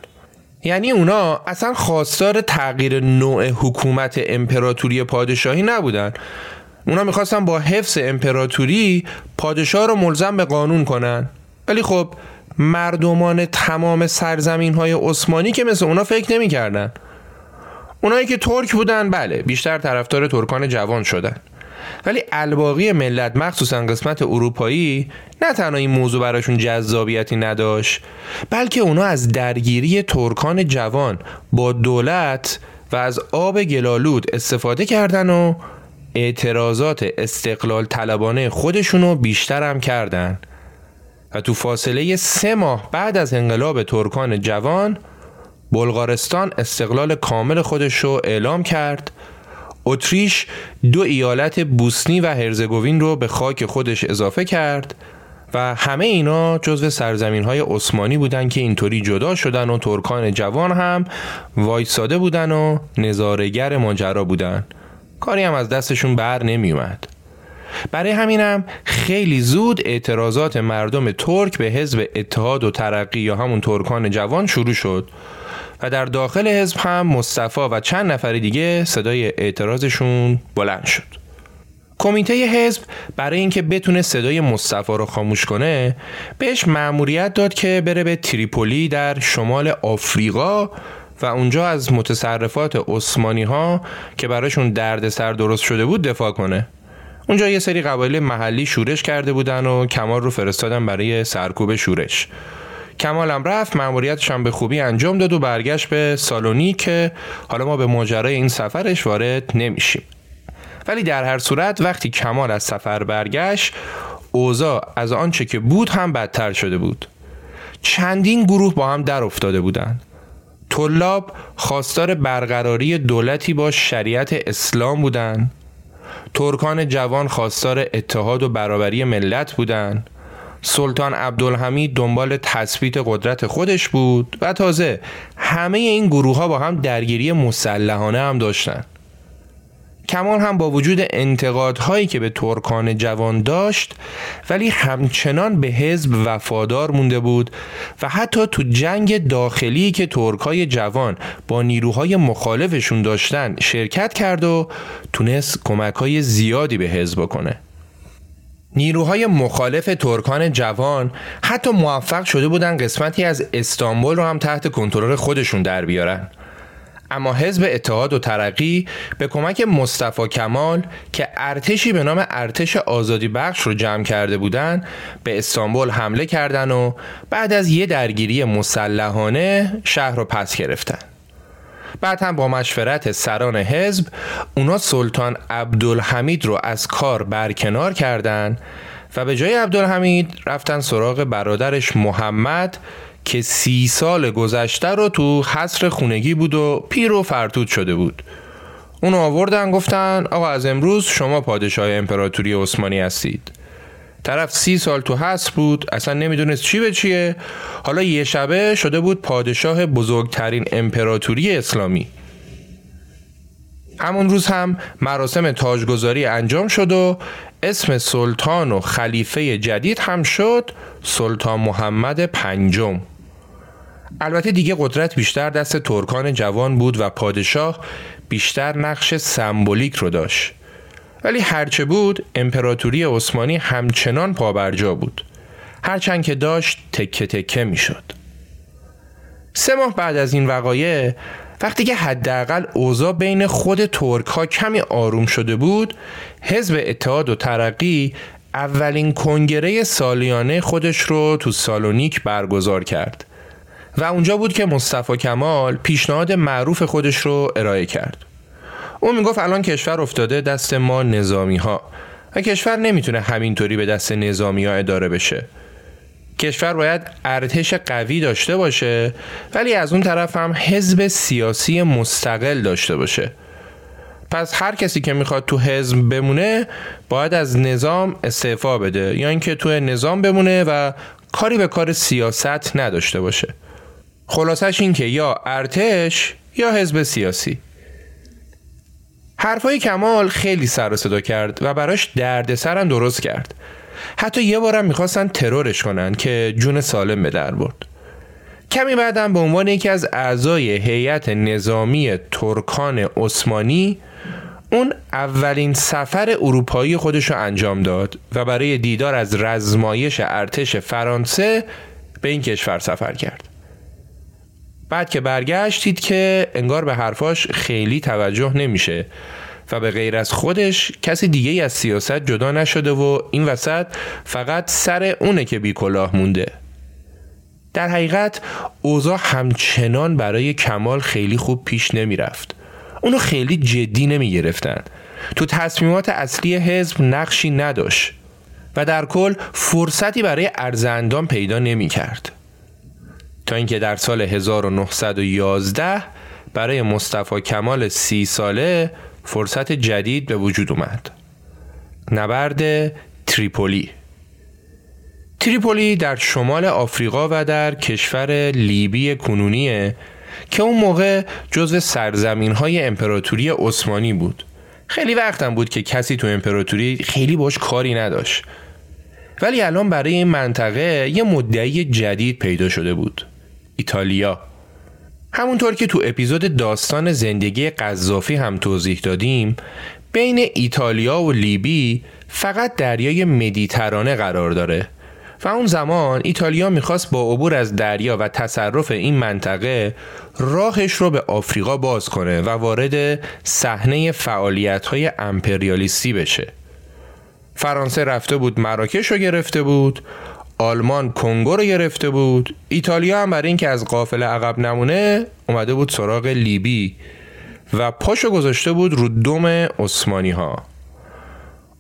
یعنی اونا اصلا خواستار تغییر نوع حکومت امپراتوری پادشاهی نبودن. اونا می‌خواستن با حفظ امپراتوری پادشاه رو ملزم به قانون کنن. ولی خب مردمان تمام سرزمین های عثمانی که مثل اونا فکر نمی‌کردن. اونایی که ترک بودن بله بیشتر طرفدار ترکان جوان شدن. ولی الباقی ملت مخصوصا قسمت اروپایی نه تنها این موضوع براشون جذابیتی نداشت بلکه اونا از درگیری ترکان جوان با دولت و از آب گلالود استفاده کردن و اعتراضات استقلال طلبانه خودشونو بیشتر هم کردن. و تو فاصله سه ماه بعد از انقلاب ترکان جوان بلغارستان استقلال کامل خودش رو اعلام کرد اتریش دو ایالت بوسنی و هرزگوین رو به خاک خودش اضافه کرد و همه اینا جزو سرزمین های عثمانی بودن که اینطوری جدا شدن و ترکان جوان هم وایساده بودن و نظارگر ماجرا بودن کاری هم از دستشون بر نمی اومد. برای همینم خیلی زود اعتراضات مردم ترک به حزب اتحاد و ترقی یا همون ترکان جوان شروع شد و در داخل حزب هم مصطفی و چند نفر دیگه صدای اعتراضشون بلند شد. کمیته حزب برای اینکه بتونه صدای مصطفی رو خاموش کنه بهش مأموریت داد که بره به تریپولی در شمال آفریقا و اونجا از متصرفات عثمانی ها که براشون دردسر درست شده بود دفاع کنه. اونجا یه سری قبایل محلی شورش کرده بودن و کمال رو فرستادن برای سرکوب شورش. کمالم رفت مأموریتش هم به خوبی انجام داد و برگشت به سالونی که حالا ما به ماجرای این سفرش وارد نمیشیم. ولی در هر صورت وقتی کمال از سفر برگشت اوضاع از آنچه که بود هم بدتر شده بود. چندین گروه با هم در افتاده بودند. طلاب خواستار برقراری دولتی با شریعت اسلام بودند. ترکان جوان خواستار اتحاد و برابری ملت بودند. سلطان عبدالحمید دنبال تثبیت قدرت خودش بود و تازه همه این گروه ها با هم درگیری مسلحانه هم داشتن. کمال هم با وجود انتقادهایی که به ترکان جوان داشت ولی همچنان به حزب وفادار مونده بود و حتی تو جنگ داخلی که ترکای جوان با نیروهای مخالفشون داشتن شرکت کرد و تونست کمکهای زیادی به حزب کنه نیروهای مخالف ترکان جوان حتی موفق شده بودن قسمتی از استانبول رو هم تحت کنترل خودشون در بیارن. اما حزب اتحاد و ترقی به کمک مصطفی کمال که ارتشی به نام ارتش آزادی بخش رو جمع کرده بودن به استانبول حمله کردن و بعد از یه درگیری مسلحانه شهر رو پس گرفتن. بعد هم با مشورت سران حزب اونا سلطان عبدالحمید رو از کار برکنار کردند و به جای عبدالحمید رفتن سراغ برادرش محمد که سی سال گذشته رو تو حصر خونگی بود و پیر و فرتود شده بود. اون آوردن گفتن آقا از امروز شما پادشاه امپراتوری عثمانی هستید. طرف سی سال تو حصر بود اصلا نمی‌دونست چی به چیه. حالا یه شبه شده بود پادشاه بزرگترین امپراتوری اسلامی. همون روز هم مراسم تاجگذاری انجام شد و اسم سلطان و خلیفه جدید هم شد سلطان محمد پنجم. البته دیگه قدرت بیشتر دست ترکان جوان بود و پادشاه بیشتر نقش سمبولیک رو داشت. ولی هرچه بود امپراتوری عثمانی همچنان پابرجا بود. هرچند که داشت تکه تکه می‌شد. سه ماه بعد از این وقایع وقتی که حداقل اوضاع بین خود ترک ها کمی آروم شده بود حزب اتحاد و ترقی اولین کنگره سالیانه خودش رو تو سالونیک برگزار کرد. و اونجا بود که مصطفی کمال پیشنهاد معروف خودش رو ارائه کرد. او می‌گفت الان کشور افتاده دست ما نظامی ها و کشور نمی‌تونه همینطوری به دست نظامی ها اداره بشه. کشور باید ارتش قوی داشته باشه ولی از اون طرف هم حزب سیاسی مستقل داشته باشه. پس هر کسی که می‌خواد تو حزب بمونه باید از نظام استعفا بده. یا اینکه تو نظام بمونه و کاری به کار سیاست نداشته باشه. خلاصش این که یا ارتش یا حزب سیاسی. حرفای کمال خیلی سر و صدا کرد و براش دردسرم درست کرد. حتی یه بارم می‌خواستن ترورش کنن که جون سالم به در برد. کمی بعدم به عنوان یکی از اعضای هیئت نظامی ترکان عثمانی اون اولین سفر اروپایی خودش رو انجام داد و برای دیدار از رزمایش ارتش فرانسه به این کشور سفر کرد. بعد که برگشتید که انگار به حرفاش خیلی توجه نمیشه و به غیر از خودش کسی دیگه از سیاست جدا نشده و این وسط فقط سر اونه که بی کلاه مونده. در حقیقت اوضاع همچنان برای کمال خیلی خوب پیش نمی رفت اونو خیلی جدی نمی گرفتن تو تصمیمات اصلی حزب نقشی نداشت و در کل فرصتی برای ارزندان پیدا نمی کرد تا اینکه در سال 1911 برای مصطفی کمال سی ساله فرصت جدید به وجود اومد. نبرد تریپولی. تریپولی در شمال آفریقا و در کشور لیبی کنونیه که اون موقع جزو سرزمین های امپراتوری عثمانی بود. خیلی وقتم بود که کسی تو امپراتوری خیلی باش کاری نداشت. ولی الان برای این منطقه یه مدعی جدید پیدا شده بود. ایتالیا. همونطور که تو اپیزود داستان زندگی قذافی هم توضیح دادیم بین ایتالیا و لیبی فقط دریای مدیترانه قرار داره و اون زمان ایتالیا می‌خواست با عبور از دریا و تصرف این منطقه راهش رو به آفریقا باز کنه و وارد صحنه فعالیت های امپریالیستی بشه. فرانسه رفته بود مراکش رو گرفته بود آلمان کنگو رو گرفته بود. ایتالیا هم برای اینکه از قافله عقب نمونه اومده بود سراغ لیبی و پاشو گذاشته بود رو دم عثمانی ها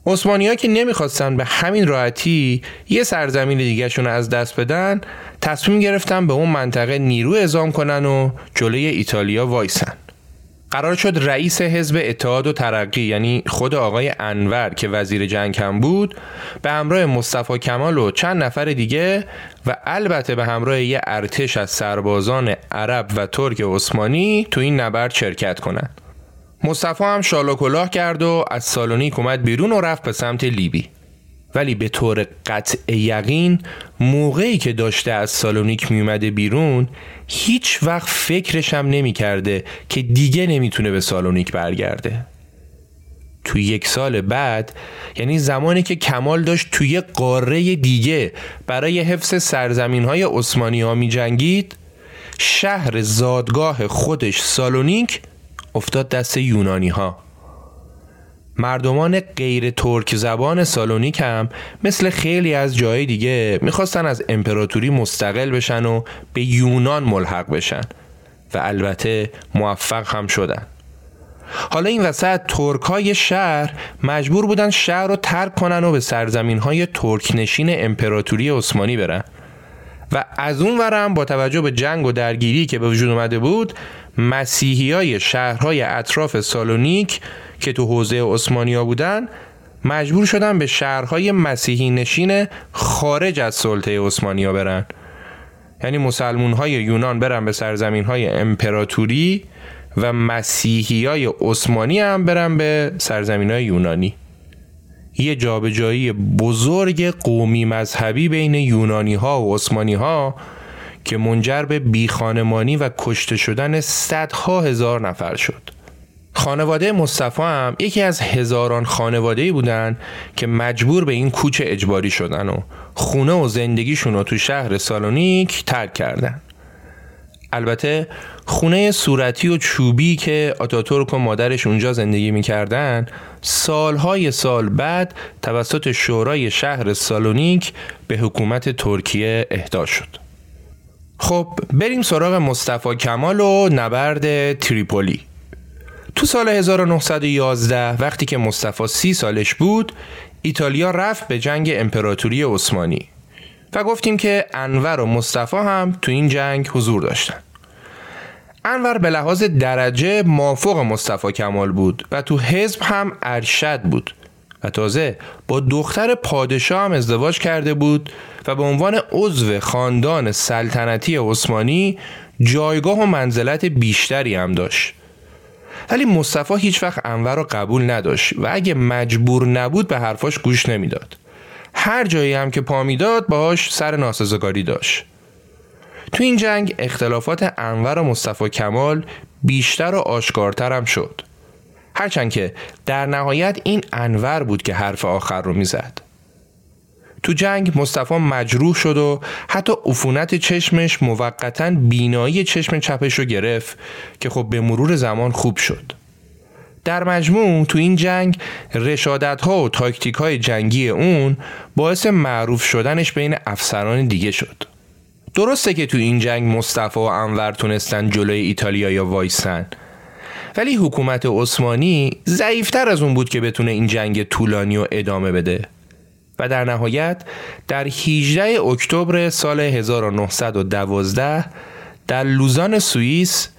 عثمانی ها که نمی‌خواستن به همین راحتی یه سرزمین دیگه شون از دست بدن تصمیم گرفتن به اون منطقه نیرو اعزام کنن و جلوی ایتالیا وایسن. قرار شد رئیس حزب اتحاد و ترقی یعنی خود آقای انور که وزیر جنگ هم بود به همراه مصطفی کمال و چند نفر دیگه و البته به همراه یه ارتش از سربازان عرب و ترک عثمانی تو این نبرد شرکت کنند. مصطفی هم شال و کلاه کرد و از سالونیک اومد بیرون و رفت به سمت لیبی ولی به طور قطع یقین موقعی که داشته از سالونیک میومده بیرون هیچ وقت فکرش هم نمی کرده که دیگه نمی‌تونه به سالونیک برگرده. تو یک سال بعد یعنی زمانی که کمال داشت توی قاره دیگه برای حفظ سرزمین های عثمانی ها می جنگید شهر زادگاه خودش سالونیک افتاد دست یونانی ها مردمان غیر ترک زبان سالونیک هم مثل خیلی از جای دیگه می‌خواستن از امپراتوری مستقل بشن و به یونان ملحق بشن و البته موفق هم شدن. حالا این وسط ترک های شهر مجبور بودن شهر رو ترک کنن و به سرزمین های ترک نشین امپراتوری عثمانی برن. و از اون ورم با توجه به جنگ و درگیری که به وجود اومده بود مسیحی های شهرهای اطراف سالونیک که تو حوزه عثمانیا بودن مجبور شدن به شهرهای مسیحی نشین خارج از سلطه عثمانیا برن. یعنی مسلمون های یونان برن به سرزمین های امپراتوری و مسیحی های عثمانی هم برن به سرزمین های یونانی. یه جابجایی بزرگ قومی مذهبی بین یونانی ها و عثمانی ها که منجر به بیخانمانی و کشته شدن صدها هزار نفر شد. خانواده مصطفی هم یکی از هزاران خانواده بودن که مجبور به این کوچ اجباری شدن و خونه و زندگیشون رو تو شهر سالونیک ترک کردن. البته خونه صورتی و چوبی که آتاتورک و مادرش اونجا زندگی می‌کردن سالهای سال بعد توسط شورای شهر سالونیک به حکومت ترکیه اهدا شد. خب بریم سراغ مصطفی کمال و نبرد تریپولی. تو سال 1911 وقتی که مصطفی سی سالش بود ایتالیا رفت به جنگ امپراتوری عثمانی و گفتیم که انور و مصطفی هم تو این جنگ حضور داشتن. انور به لحاظ درجه مافوق مصطفی کمال بود و تو حزب هم ارشد بود. و تازه با دختر پادشاه هم ازدواج کرده بود و به عنوان عضو خاندان سلطنتی عثمانی جایگاه و منزلت بیشتری هم داشت. ولی مصطفی هیچ وقت انور رو قبول نداشت و اگه مجبور نبود به حرفاش گوش نمی‌داد. هر جایی هم که پا می‌داد باهاش سر ناسزگاری داشت. تو این جنگ اختلافات انور و مصطفی کمال بیشتر و آشکارتر هم شد. هرچند که در نهایت این انور بود که حرف آخر رو می‌زد. تو جنگ مصطفی مجروح شد و حتی عفونت چشمش موقتا بینایی چشم چپش رو گرفت که خب به مرور زمان خوب شد. در مجموع تو این جنگ رشادت ها و تاکتیک های جنگی اون باعث معروف شدنش بین افسران دیگه شد. درسته که تو این جنگ مصطفی و انور تونستن جلوی ایتالیا یا وایسن. ولی حکومت عثمانی ضعیفتر از اون بود که بتونه این جنگ طولانی و ادامه بده و در نهایت در 18 اکتبر سال 1912 در لوزان سوئیس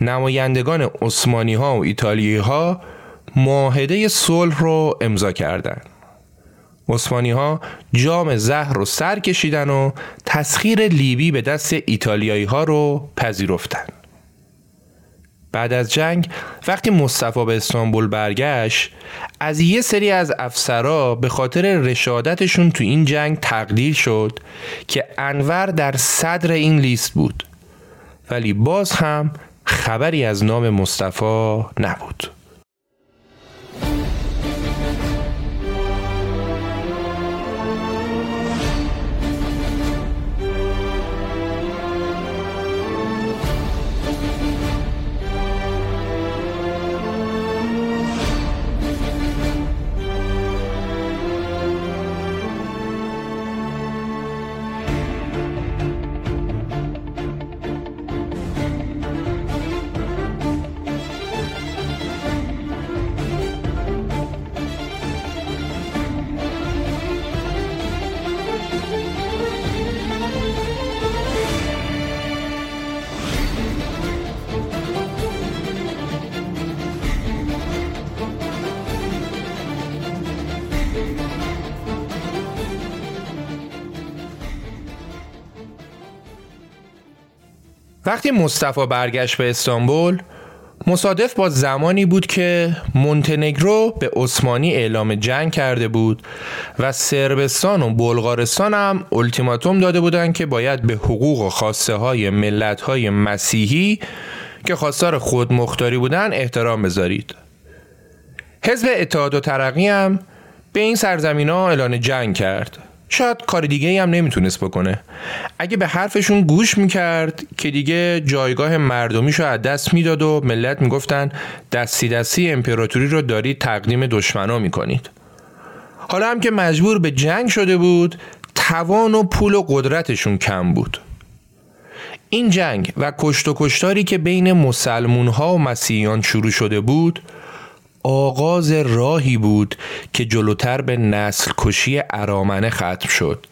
نمایندگان عثمانی ها و ایتالیایی ها معاهده صلح رو امضا کردند. عثمانی ها جام زهر رو سر کشیدن و تسخیر لیبی به دست ایتالیایی ها رو پذیرفتن. بعد از جنگ وقتی مصطفی به استانبول برگشت از یه سری از افسرا به خاطر رشادتشون تو این جنگ تقدیر شد که انور در صدر این لیست بود. ولی باز هم خبری از نام مصطفی نبود. وقتی مصطفی برگشت به استانبول مصادف با زمانی بود که مونتنگرو به عثمانی اعلام جنگ کرده بود و سربستان و بلغارستان هم التیماتوم داده بودند که باید به حقوق و خواسته های ملت های مسیحی که خواستار خودمختاری بودن احترام بذارید. حزب اتحاد و ترقی هم به این سرزمین ها اعلان جنگ کرد. شاید کار دیگه هم نمی‌تونست بکنه. اگه به حرفشون گوش می‌کرد که دیگه جایگاه مردمیشو از دست می‌داد و ملت می‌گفتن دستی دستی امپراتوری رو دارید تقدیم دشمنا می‌کنید. حالا هم که مجبور به جنگ شده بود توان و پول و قدرتشون کم بود. این جنگ و کشت و کشتاری که بین مسلمون ها و مسیحیان شروع شده بود آغاز راهی بود که جلوتر به نسل کشی ارامنه ختم شد.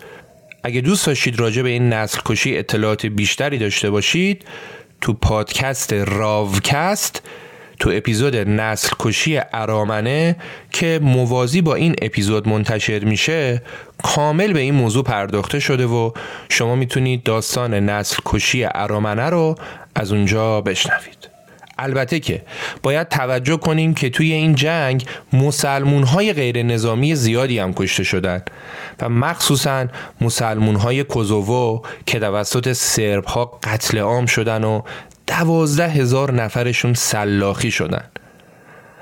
اگه دوست داشتید راجع به این نسل کشی اطلاعات بیشتری داشته باشید تو پادکست راوکست تو اپیزود نسل کشی ارامنه که موازی با این اپیزود منتشر میشه کامل به این موضوع پرداخته شده و شما می‌تونید داستان نسل کشی ارامنه رو از اونجا بشنوید. البته که باید توجه کنیم که توی این جنگ مسلمون های غیر نظامی زیادی هم کشته شدن و مخصوصا مسلمون های کوزوو که توسط سرب ها قتل عام شدن و دوازده هزار نفرشون سلاخی شدن.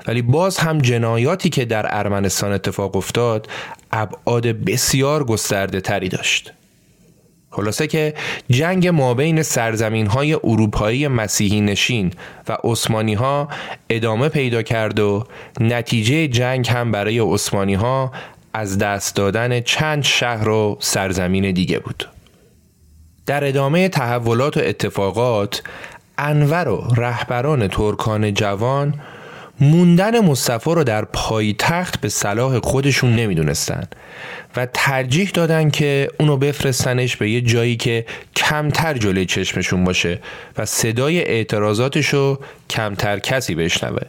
ولی باز هم جنایاتی که در ارمنستان اتفاق افتاد ابعاد بسیار گسترده تری داشت. خلاصه که جنگ ما بین سرزمین های اروپایی مسیحی نشین و عثمانی ها ادامه پیدا کرد و نتیجه جنگ هم برای عثمانی ها از دست دادن چند شهر و سرزمین دیگه بود. در ادامه تحولات و اتفاقات انور و رهبران ترکان جوان موندن مصطفی رو در پایتخت به صلاح خودشون نمی‌دونستن و ترجیح دادن که اونو بفرستنش به یه جایی که کمتر جلوی چشمشون باشه و صدای اعتراضاتشو کمتر کسی بشنوه.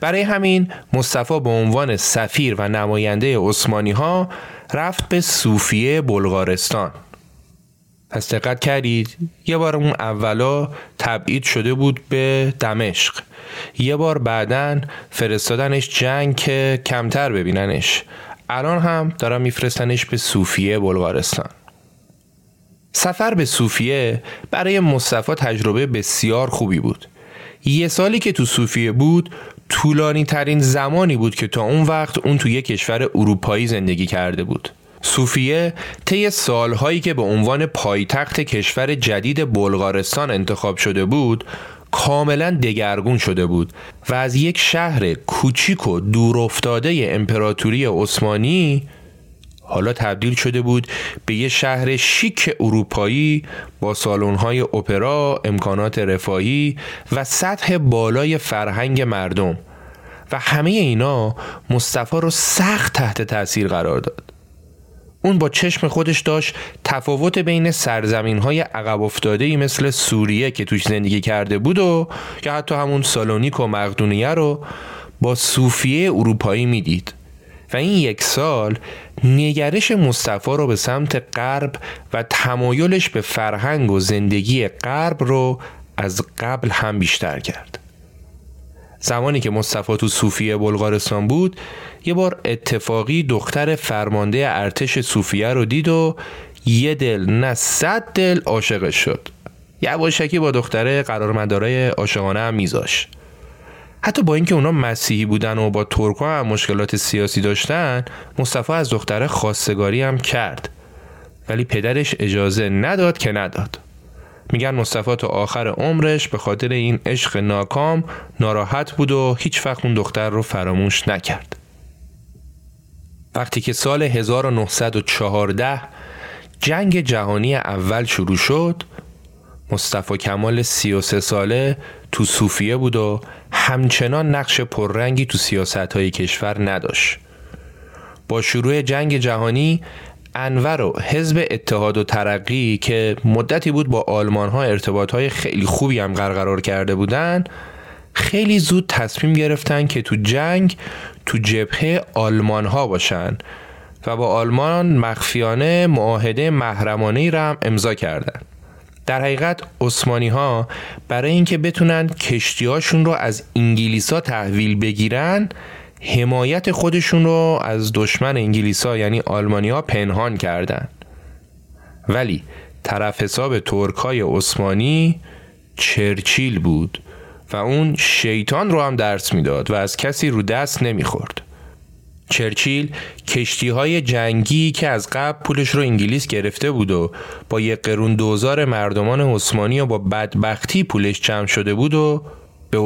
برای همین مصطفی به عنوان سفیر و نماینده عثمانی ها رفت به صوفیه بلغارستان. پس دقت کردید. یه بار اون اولا تبعید شده بود به دمشق. یه بار بعدا فرستادنش جنگ که کمتر ببیننش. الان هم دارم میفرستنش به صوفیه بلغارستان. سفر به صوفیه برای مصطفی تجربه بسیار خوبی بود. یه سالی که تو صوفیه بود طولانی ترین زمانی بود که تا اون وقت اون تو یه کشور اروپایی زندگی کرده بود. صوفیه طی سالهایی که به عنوان پایتخت کشور جدید بلغارستان انتخاب شده بود کاملا دگرگون شده بود و از یک شهر کوچیک و دورافتاده امپراتوری عثمانی حالا تبدیل شده بود به یه شهر شیک اروپایی با سالن‌های اپرا، امکانات رفاهی و سطح بالای فرهنگ مردم و همه اینا مصطفی رو سخت تحت تاثیر قرار داد. اون با چشم خودش داشت تفاوت بین سرزمین های عقب افتاده ای مثل سوریه که توش زندگی کرده بود و یا حتی همون سالونیک و مقدونیه رو با صوفیه اروپایی می‌دید. و این یک سال نگرش مصطفی رو به سمت غرب و تمایلش به فرهنگ و زندگی غرب رو از قبل هم بیشتر کرد. زمانی که مصطفی تو صوفیه بلغارستان بود یه بار اتفاقی دختر فرمانده ارتش صوفیه رو دید و یه دل نه صد دل عاشقش شد. یواشکی با دختره قرارمدارای عاشقانه هم میذاش. حتی با اینکه اونا مسیحی بودن و با ترکا هم مشکلات سیاسی داشتن مصطفی از دختره خواستگاری هم کرد. ولی پدرش اجازه نداد که نداد. میگن مصطفی تا آخر عمرش به خاطر این عشق ناکام ناراحت بود و هیچ وقت اون دختر رو فراموش نکرد. وقتی که سال 1914 جنگ جهانی اول شروع شد مصطفی کمال 33 ساله تو صوفیه بود و همچنان نقش پررنگی تو سیاست های کشور نداشت. با شروع جنگ جهانی انور و حزب اتحاد و ترقی که مدتی بود با آلمان ها ارتباط های خیلی خوبی هم برقرار کرده بودن خیلی زود تصمیم گرفتن که تو جنگ تو جبهه آلمان ها باشن و با آلمان مخفیانه معاهده محرمانه را هم امضا کردند. در حقیقت عثمانی ها برای اینکه بتونن کشتیهاشون رو از انگلیسا تحویل بگیرن حمایت خودشون رو از دشمن انگلیس ها یعنی آلمانی ها پنهان کردند. ولی طرف حساب ترک های عثمانی چرچیل بود و اون شیطان رو هم درس می‌داد و از کسی رو دست نمی‌خورد. چرچیل کشتی های جنگی که از قبل پولش رو انگلیس گرفته بود و با یک قرون دوزار مردمان عثمانی و با بدبختی پولش جمع شده بود و به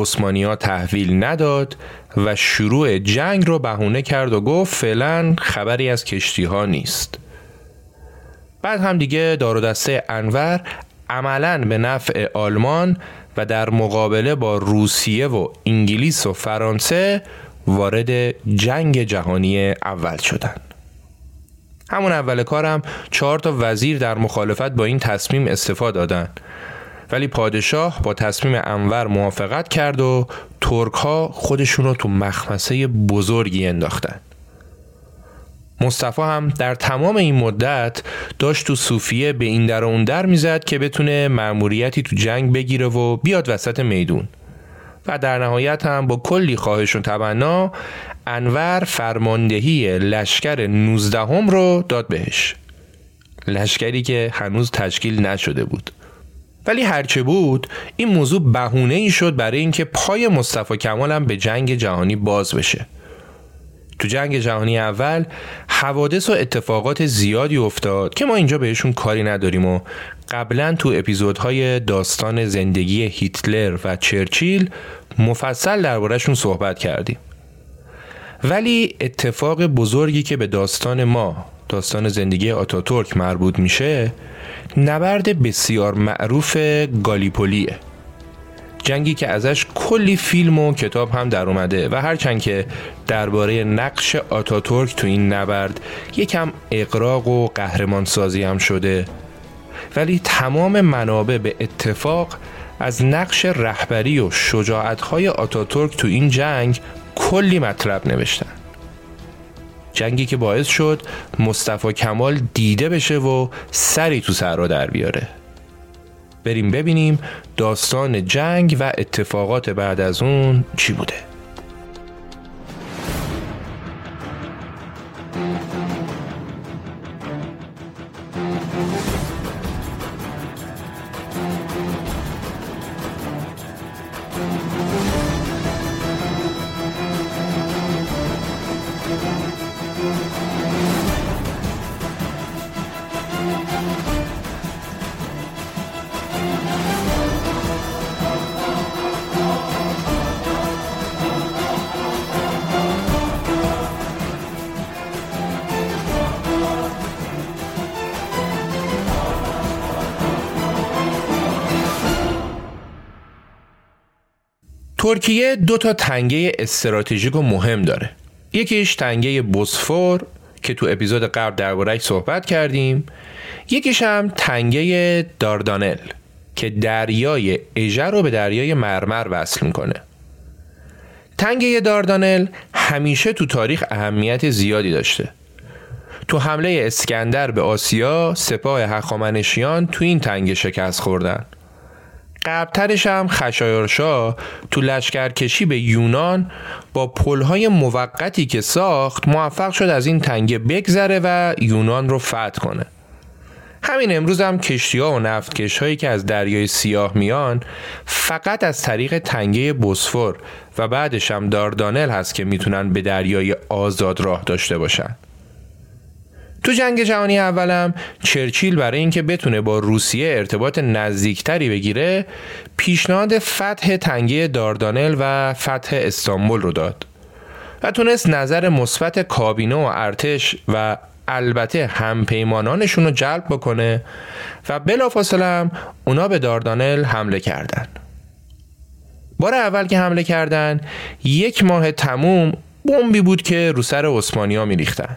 ها تحویل نداد و شروع جنگ رو بهونه کرد و گفت فعلا خبری از کشتی ها نیست بعد هم دیگه دار دسته انور عملا به نفع آلمان و در مقابله با روسیه و انگلیس و فرانسه وارد جنگ جهانی اول شدند. همون اول کارم چهار تا وزیر در مخالفت با این تصمیم استفاده دادند ولی پادشاه با تصمیم انور موافقت کرد و ترک ها خودشون رو تو مخمسه بزرگی انداختن. مصطفی هم در تمام این مدت داشت تو صوفیه به این در و اون در می‌زد که بتونه مأموریتی تو جنگ بگیره و بیاد وسط میدون. و در نهایت هم با کلی خواهش و تمنا انور فرماندهی لشکر 19 هم رو داد بهش. لشکری که هنوز تشکیل نشده بود. ولی هرچه بود این موضوع بهونه ای شد برای اینکه پای مصطفی کمال هم به جنگ جهانی باز بشه. تو جنگ جهانی اول حوادث و اتفاقات زیادی افتاد که ما اینجا بهشون کاری نداریم و قبلا تو اپیزودهای داستان زندگی هیتلر و چرچیل مفصل دربارهشون صحبت کردیم. ولی اتفاق بزرگی که به داستان ما داستان زندگی آتاتورک مربوط میشه نبرد بسیار معروف گالیپولیه. جنگی که ازش کلی فیلم و کتاب هم در اومده و هرچند که درباره نقش آتاتورک تو این نبرد یکم اقراق و قهرمان سازی هم شده. ولی تمام منابع به اتفاق از نقش رهبری و شجاعتهای آتاتورک تو این جنگ کلی مطلب نوشتن. جنگی که باعث شد مصطفی کمال دیده بشه و سری تو سر رو در بیاره. بریم ببینیم داستان جنگ و اتفاقات بعد از اون چی بوده. ترکیه دو تا تنگه استراتژیک و مهم داره. یکیش تنگه بوسفور که تو اپیزود قبل دربارهش صحبت کردیم. یکیش هم تنگه داردانل که دریای اژه رو به دریای مرمر وصل می‌کنه. تنگه داردانل همیشه تو تاریخ اهمیت زیادی داشته. تو حمله اسکندر به آسیا سپاه هخامنشیان تو این تنگه شکست خوردن. قبلترش هم خشایارشا تو لشکرکشی به یونان با پلهای موقتی که ساخت موفق شد از این تنگه بگذره و یونان رو فتح کنه. همین امروز هم کشتی ها و نفتکش هایی که از دریای سیاه میان فقط از طریق تنگه بوسفور و بعدش هم داردانل هست که می‌تونن به دریای آزاد راه داشته باشن. تو جنگ جهانی اولم چرچیل برای اینکه بتونه با روسیه ارتباط نزدیکتری بگیره پیشنهاد فتح تنگه داردانل و فتح استانبول رو داد و تونست نظر مثبت کابینه و ارتش و البته همپیمانانشون رو جلب بکنه و بلافاصله هم اونا به داردانل حمله کردن. بار اول که حمله کردن یک ماه تموم بمبی بود که رو سر عثمانی میریختن.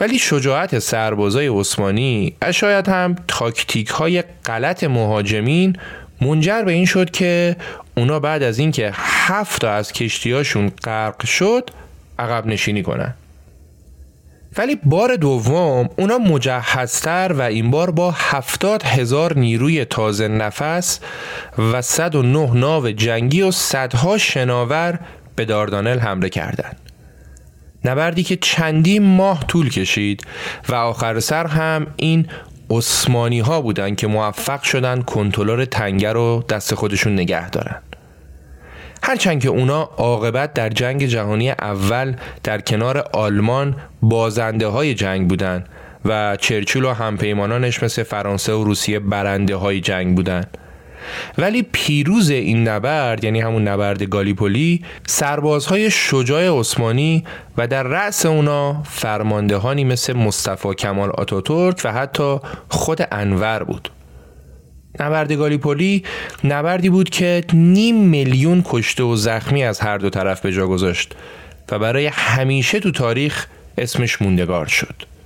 ولی شجاعت سربازای عثمانی شاید هم تاکتیک های غلط مهاجمین منجر به این شد که اونا بعد از اینکه هفت تا از کشتیاشون غرق شد عقب نشینی کنن ولی بار دوم اونا مجهزتر و این بار با هفتاد هزار نیروی تازه نفس و 109 ناو جنگی و صدها شناور به داردانل حمله کردند. نبردی که چندی ماه طول کشید و آخر سر هم این عثمانی ها بودن که موفق شدن کنترل تنگه رو دست خودشون نگه دارن هرچند که اونا عاقبت در جنگ جهانی اول در کنار آلمان بازنده های جنگ بودن و چرچیل و همپیمانانش مثل فرانسه و روسیه برنده های جنگ بودند. ولی پیروز این نبرد یعنی همون نبرد گالیپولی سربازهای شجاع عثمانی و در رأس اونا فرماندهانی مثل مصطفی کمال آتاتورک و حتی خود انور بود. نبرد گالیپولی نبردی بود که نیم میلیون کشته و زخمی از هر دو طرف به جا گذاشت و برای همیشه تو تاریخ اسمش موندگار شد.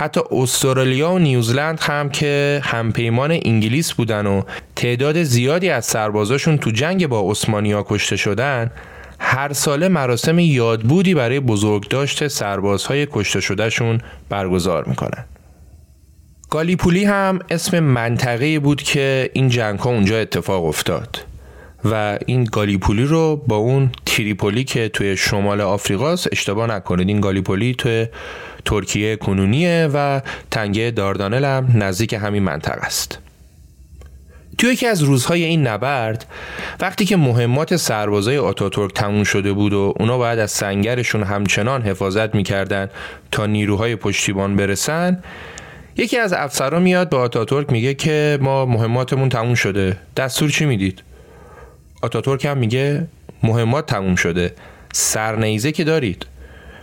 حتی استرالیا و نیوزلند هم که همپیمان انگلیس بودن و تعداد زیادی از سربازاشون تو جنگ با عثمانیا کشته شدن هر ساله مراسم یادبودی برای بزرگداشت سربازهای کشته شدهشون برگزار می‌کنن. گالیپولی هم اسم منطقه بود که این جنگ ها اونجا اتفاق افتاد. و این گالیپولی رو با اون تریپولی که توی شمال آفریقاست اشتباه نکنید. این گالیپولی توی ترکیه کنونیه و تنگه داردانل هم نزدیک همین منطقه است. توی یکی از روزهای این نبرد وقتی که مهمات سربازای آتاتورک تموم شده بود و اونا باید از سنگرشون همچنان حفاظت می‌کردن تا نیروهای پشتیبان برسن یکی از افسرها میاد به آتاتورک میگه که ما مهماتمون تموم شده. دستور چی می‌دید؟ آتاتورک هم میگه مهمات تموم شده. سرنیزه که دارید.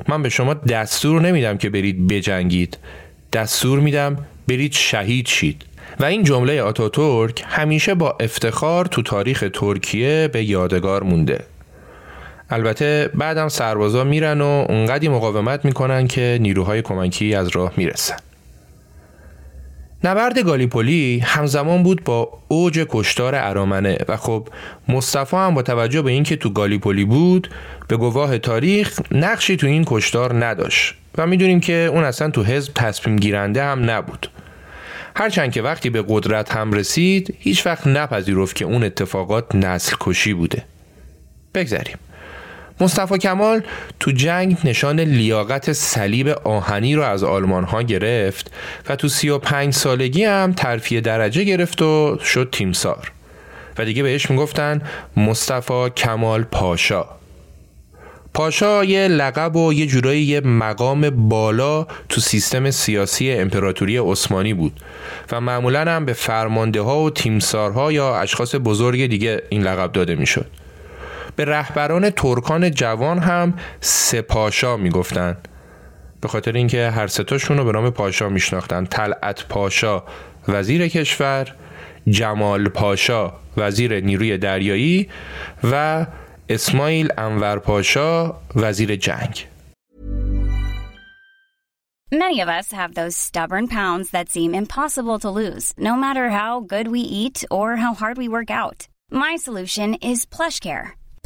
من به شما دستور نمیدم که برید بجنگید. دستور میدم برید شهید شید. و این جمله آتاتورک همیشه با افتخار تو تاریخ ترکیه به یادگار مونده. البته بعدم سربازا میرن و اونقدی مقاومت می‌کنن که نیروهای کمکی از راه می‌رسن. نبرد گالیپولی همزمان بود با اوج کشتار ارامنه و خب مصطفی هم با توجه به اینکه تو گالیپولی بود به گواه تاریخ نقشی تو این کشتار نداشت و می‌دونیم که اون اصلا تو حزب تصمیم گیرنده هم نبود. هرچند که وقتی به قدرت هم رسید هیچ وقت نپذیرفت که اون اتفاقات نسل کشی بوده. بگذریم. مصطفی کمال تو جنگ نشان لیاقت صلیب آهنی رو از آلمان ها گرفت و تو 35 سالگی هم ترفیع درجه گرفت و شد تیمسار و دیگه بهش می‌گفتن مصطفی کمال پاشا پاشا یه لقب و یه جورایی یه مقام بالا تو سیستم سیاسی امپراتوری عثمانی بود و معمولا هم به فرمانده ها و تیمسارها یا اشخاص بزرگ دیگه این لقب داده می‌شد. به رهبران ترکان جوان هم سپاشا می‌گفتن به خاطر اینکه هر ستاشون رو به نام پاشا میشناختن طلعت پاشا وزیر کشور جمال پاشا وزیر نیروی دریایی و اسماعیل انور پاشا وزیر جنگ Many of us have those stubborn pounds that seem impossible to lose, no matter how good we eat or how hard we work out. My solution is PlushCare.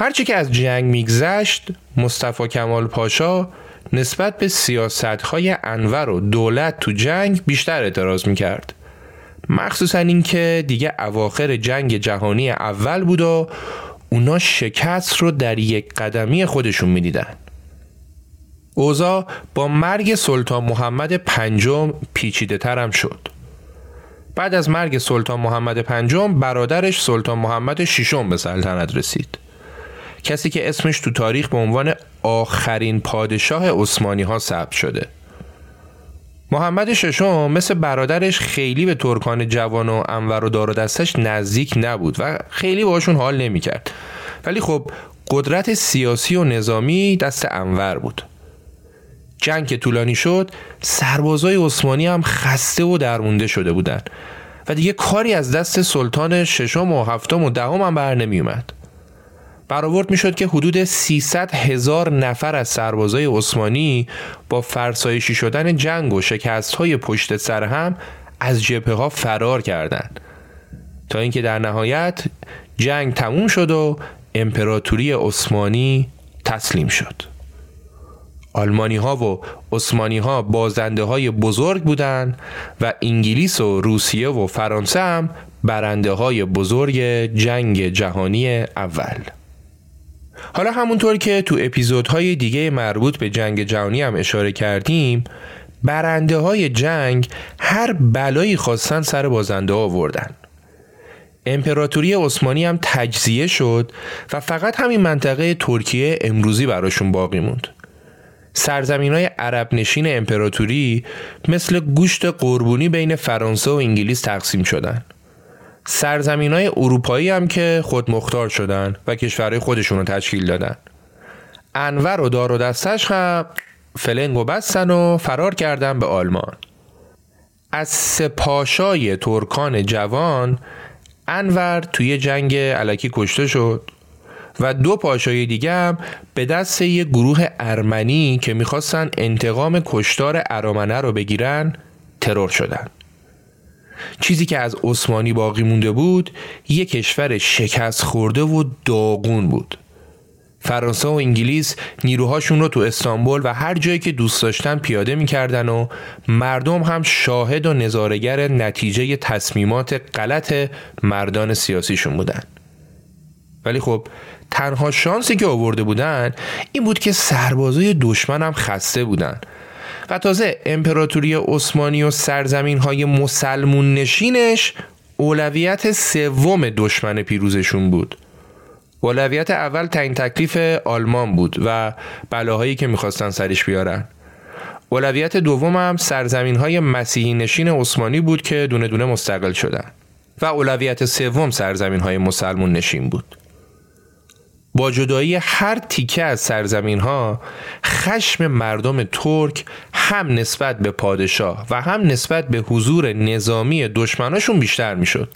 هرچی که از جنگ میگذشت مصطفی کمال پاشا نسبت به سیاست های انور و دولت تو جنگ بیشتر اعتراض می‌کرد. مخصوصا اینکه دیگه اواخر جنگ جهانی اول بود و اونا شکست رو در یک قدمی خودشون می‌دیدن. اوزا با مرگ سلطان محمد پنجم پیچیده ترم شد. بعد از مرگ سلطان محمد پنجم برادرش سلطان محمد ششم به سلطنت رسید. کسی که اسمش تو تاریخ به عنوان آخرین پادشاه عثمانی ها ثبت شده. محمد ششم مثل برادرش خیلی به ترکان جوان و انور و دار و دستش نزدیک نبود و خیلی باشون حال نمی‌کرد. ولی خب قدرت سیاسی و نظامی دست انور بود. جنگ که طولانی شد سربازای عثمانی هم خسته و درمونده شده بودند و دیگه کاری از دست سلطان ششم و هفتم و دهم هم بر نمی اومد برآورد می‌شد که حدود 300 هزار نفر از سربازای عثمانی با فرسایشی شدن جنگ و شکست های پشت سر هم از جبهه ها فرار کردند. تا اینکه در نهایت جنگ تموم شد و امپراتوری عثمانی تسلیم شد. آلمانی ها و عثمانی ها بازنده های بزرگ بودند و انگلیس و روسیه و فرانسه هم برنده های بزرگ جنگ جهانی اول. حالا همونطور که تو اپیزودهای دیگه مربوط به جنگ جهانی هم اشاره کردیم برنده های جنگ هر بلایی خواستن سر بازنده آوردن. امپراتوری عثمانی هم تجزیه شد و فقط همین منطقه ترکیه امروزی براشون باقی موند. سرزمین های عرب نشین امپراتوری مثل گوشت قربونی بین فرانسه و انگلیس تقسیم شدن. سرزمین های اروپایی هم که خود مختار شدن و کشورهای خودشون رو تشکیل دادن. انور و دار و دستش هم فلنگ و بستن و فرار کردن به آلمان. از سپاشای ترکان جوان انور توی جنگ علکی کشته شد و دو پاشای دیگه هم به دست یه گروه ارمنی که می‌خواستن انتقام کشتار ارامنه رو بگیرن ترور شدن. چیزی که از عثمانی باقی مونده بود یه کشور شکست خورده و داغون بود. فرانسه و انگلیس نیروهاشون رو تو استانبول و هر جایی که دوست داشتن پیاده می‌کردن و مردم هم شاهد و نظارگر نتیجه تصمیمات غلط مردان سیاسیشون بودن. ولی خب تنها شانسی که آورده بودن این بود که سربازای دشمن هم خسته بودن. و تازه امپراتوری عثمانی و سرزمین های مسلمون نشینش اولویت سوم دشمن پیروزشون بود. اولویت اول تعیین تکلیف آلمان بود و بلاهایی که می‌خواستن سرش بیارن. اولویت دوم هم سرزمین های مسیحی نشین عثمانی بود که دونه دونه مستقل شدن. و اولویت سوم سرزمین های مسلمون نشین بود. با جدایی هر تیکه از سرزمین ها خشم مردم ترک هم نسبت به پادشاه و هم نسبت به حضور نظامی دشمناشون بیشتر می‌شد.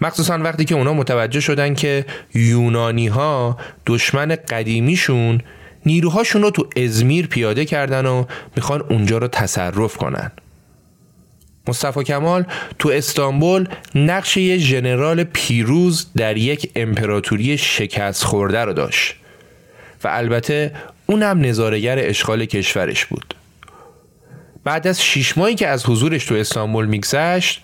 مخصوصا وقتی که اونا متوجه شدن که یونانی ها دشمن قدیمیشون نیروهاشون رو تو ازمیر پیاده کردن و می‌خوان اونجا رو تصرف کنن مصطفی کمال تو استانبول نقش یه ژنرال پیروز در یک امپراتوری شکست خورده رو داشت. و البته اونم نظارگر اشغال کشورش بود. بعد از شیش ماهی که از حضورش تو استانبول میگذشت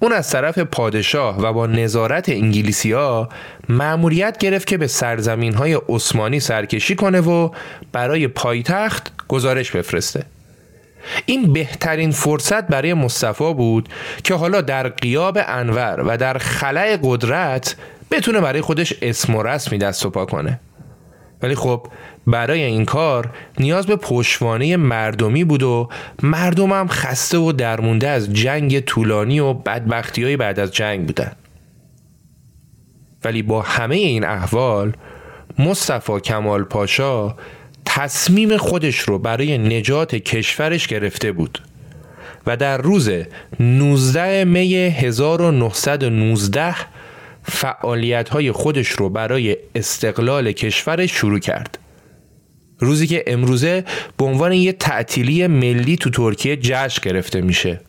اون از طرف پادشاه و با نظارت انگلیسی ها معمولیت گرفت که به سرزمین های عثمانی سرکشی کنه و برای پایتخت گزارش بفرسته. این بهترین فرصت برای مصطفی بود که حالا در قیاب انور و در خلع قدرت بتونه برای خودش اسم و رسمی دست و پا کنه. ولی خب برای این کار نیاز به پشوانه مردمی بود و مردم هم خسته و درمونده از جنگ طولانی و بدبختی های بعد از جنگ بودن. ولی با همه این احوال مصطفی کمال پاشا تصمیم خودش رو برای نجات کشورش گرفته بود و در روز 19 می 1919 فعالیت های خودش رو برای استقلال کشورش شروع کرد. روزی که امروزه به عنوان یه تعطیلی ملی تو ترکیه جشن گرفته میشه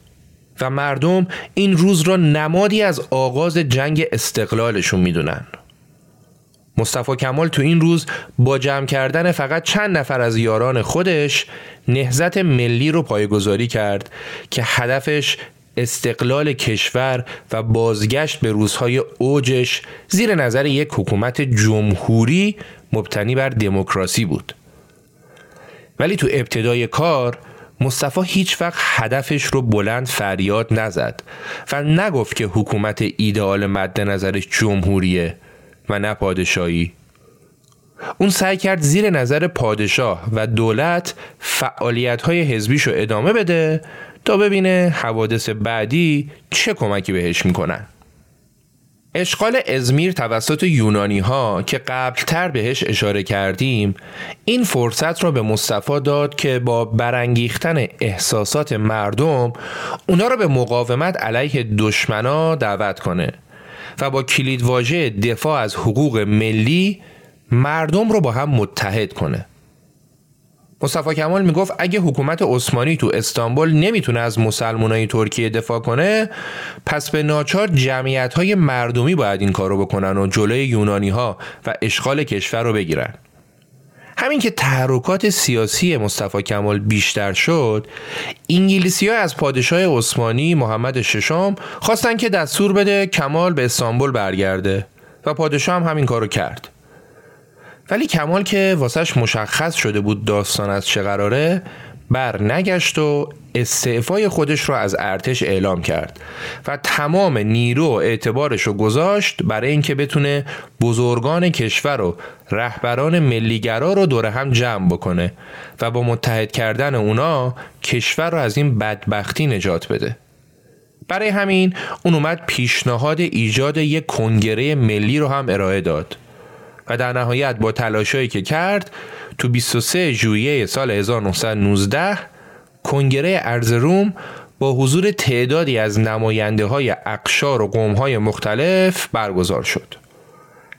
و مردم این روز را نمادی از آغاز جنگ استقلالشون می‌دونن. مصطفی کمال تو این روز با جمع کردن فقط چند نفر از یاران خودش نهزت ملی رو پایگذاری کرد که هدفش استقلال کشور و بازگشت به روزهای اوجش زیر نظر یک حکومت جمهوری مبتنی بر دموکراسی بود. ولی تو ابتدای کار مصطفی هیچ وقت هدفش رو بلند فریاد نزد و نگفت که حکومت ایدئال مد نظرش جمهوریه. و نه پادشاهی. اون سعی کرد زیر نظر پادشاه و دولت فعالیت های حزبیش رو ادامه بده تا ببینه حوادث بعدی چه کمکی بهش می‌کنن. اشغال ازمیر توسط یونانی ها که قبلتر بهش اشاره کردیم این فرصت را به مصطفی داد که با برانگیختن احساسات مردم اونا را به مقاومت علیه دشمنا دعوت کنه. و با کلیدواژه دفاع از حقوق ملی مردم رو با هم متحد کنه. مصطفی کمال می‌گفت اگه حکومت عثمانی تو استانبول نمی‌تونه از مسلمانای ترکیه دفاع کنه پس به ناچار جمعیت های مردمی باید این کارو بکنن و جلوی یونانی ها و اشغال کشور رو بگیرن. همین که تحرکات سیاسی مصطفی کمال بیشتر شد انگلیسی ها از پادشاه عثمانی محمد ششم خواستن که دستور بده کمال به استانبول برگرده و پادشاه هم همین کارو کرد. ولی کمال که واسش مشخص شده بود داستان از چه قراره بر نگشت و استعفای خودش رو از ارتش اعلام کرد و تمام نیرو و اعتبارش رو گذاشت برای اینکه بتونه بزرگان کشور و رهبران ملیگرا رو دور هم جمع بکنه و با متحد کردن اونا کشور رو از این بدبختی نجات بده. برای همین اون اومد پیشنهاد ایجاد یک کنگره ملی رو هم ارائه داد و در نهایت با تلاشایی که کرد تو 23 ژوئیه سال 1919 کنگره ارز روم با حضور تعدادی از نماینده های اقشار و قوم های مختلف برگزار شد.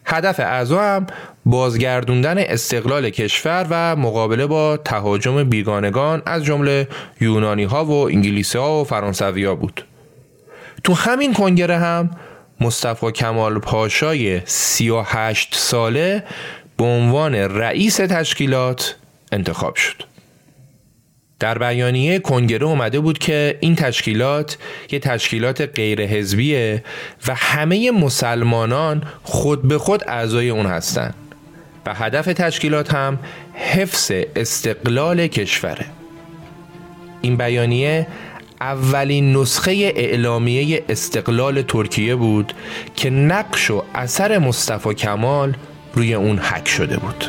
هدف اعضا هم بازگردوندن استقلال کشور و مقابله با تهاجم بیگانگان از جمله یونانی ها و انگلیسی ها و فرانسوی ها بود. تو همین کنگره هم مصطفی کمال پاشای 38 ساله به عنوان رئیس تشکیلات انتخاب شد. در بیانیه کنگره اومده بود که این تشکیلات یه تشکیلات غیر حزبیه و همه مسلمانان خود به خود اعضای اون هستند و هدف تشکیلات هم حفظ استقلال کشوره این بیانیه اولین نسخه اعلامیه استقلال ترکیه بود که نقش و اثر مصطفی کمال روی اون حک شده بود.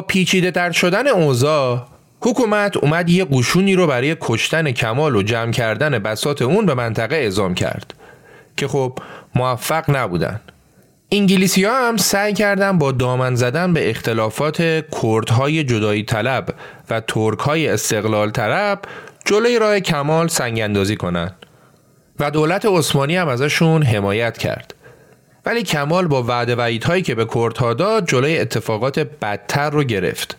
پیچیده تر شدن اوضاع حکومت اومد یه قشونی رو برای کشتن کمال و جمع کردن بسات اون به منطقه اعزام کرد که خب موفق نبودن. انگلیسی ها هم سعی کردن با دامن زدن به اختلافات کردهای جدایی طلب و ترک های استقلال طلب جلوی راه کمال سنگ اندازی کنند و دولت عثمانی هم ازشون حمایت کرد. ولی کمال با وعده وعیدهایی که به کردها داد جلوی اتفاقات بدتر رو گرفت.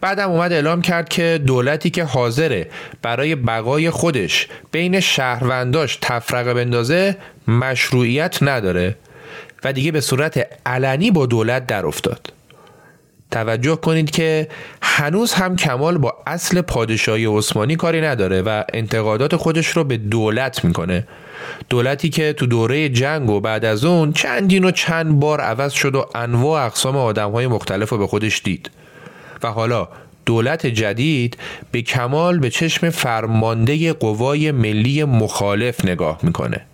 بعدم اومد اعلام کرد که دولتی که حاضره برای بقای خودش بین شهرونداش تفرقه بندازه مشروعیت نداره و دیگه به صورت علنی با دولت در افتاد. توجه کنید که هنوز هم کمال با اصل پادشاهی عثمانی کاری نداره و انتقادات خودش رو به دولت می‌کنه. دولتی که تو دوره جنگ و بعد از اون چندین و چند بار عوض شد و انواع اقسام آدم های مختلف رو به خودش دید. و حالا دولت جدید به کمال به چشم فرمانده قوای ملی مخالف نگاه می‌کنه.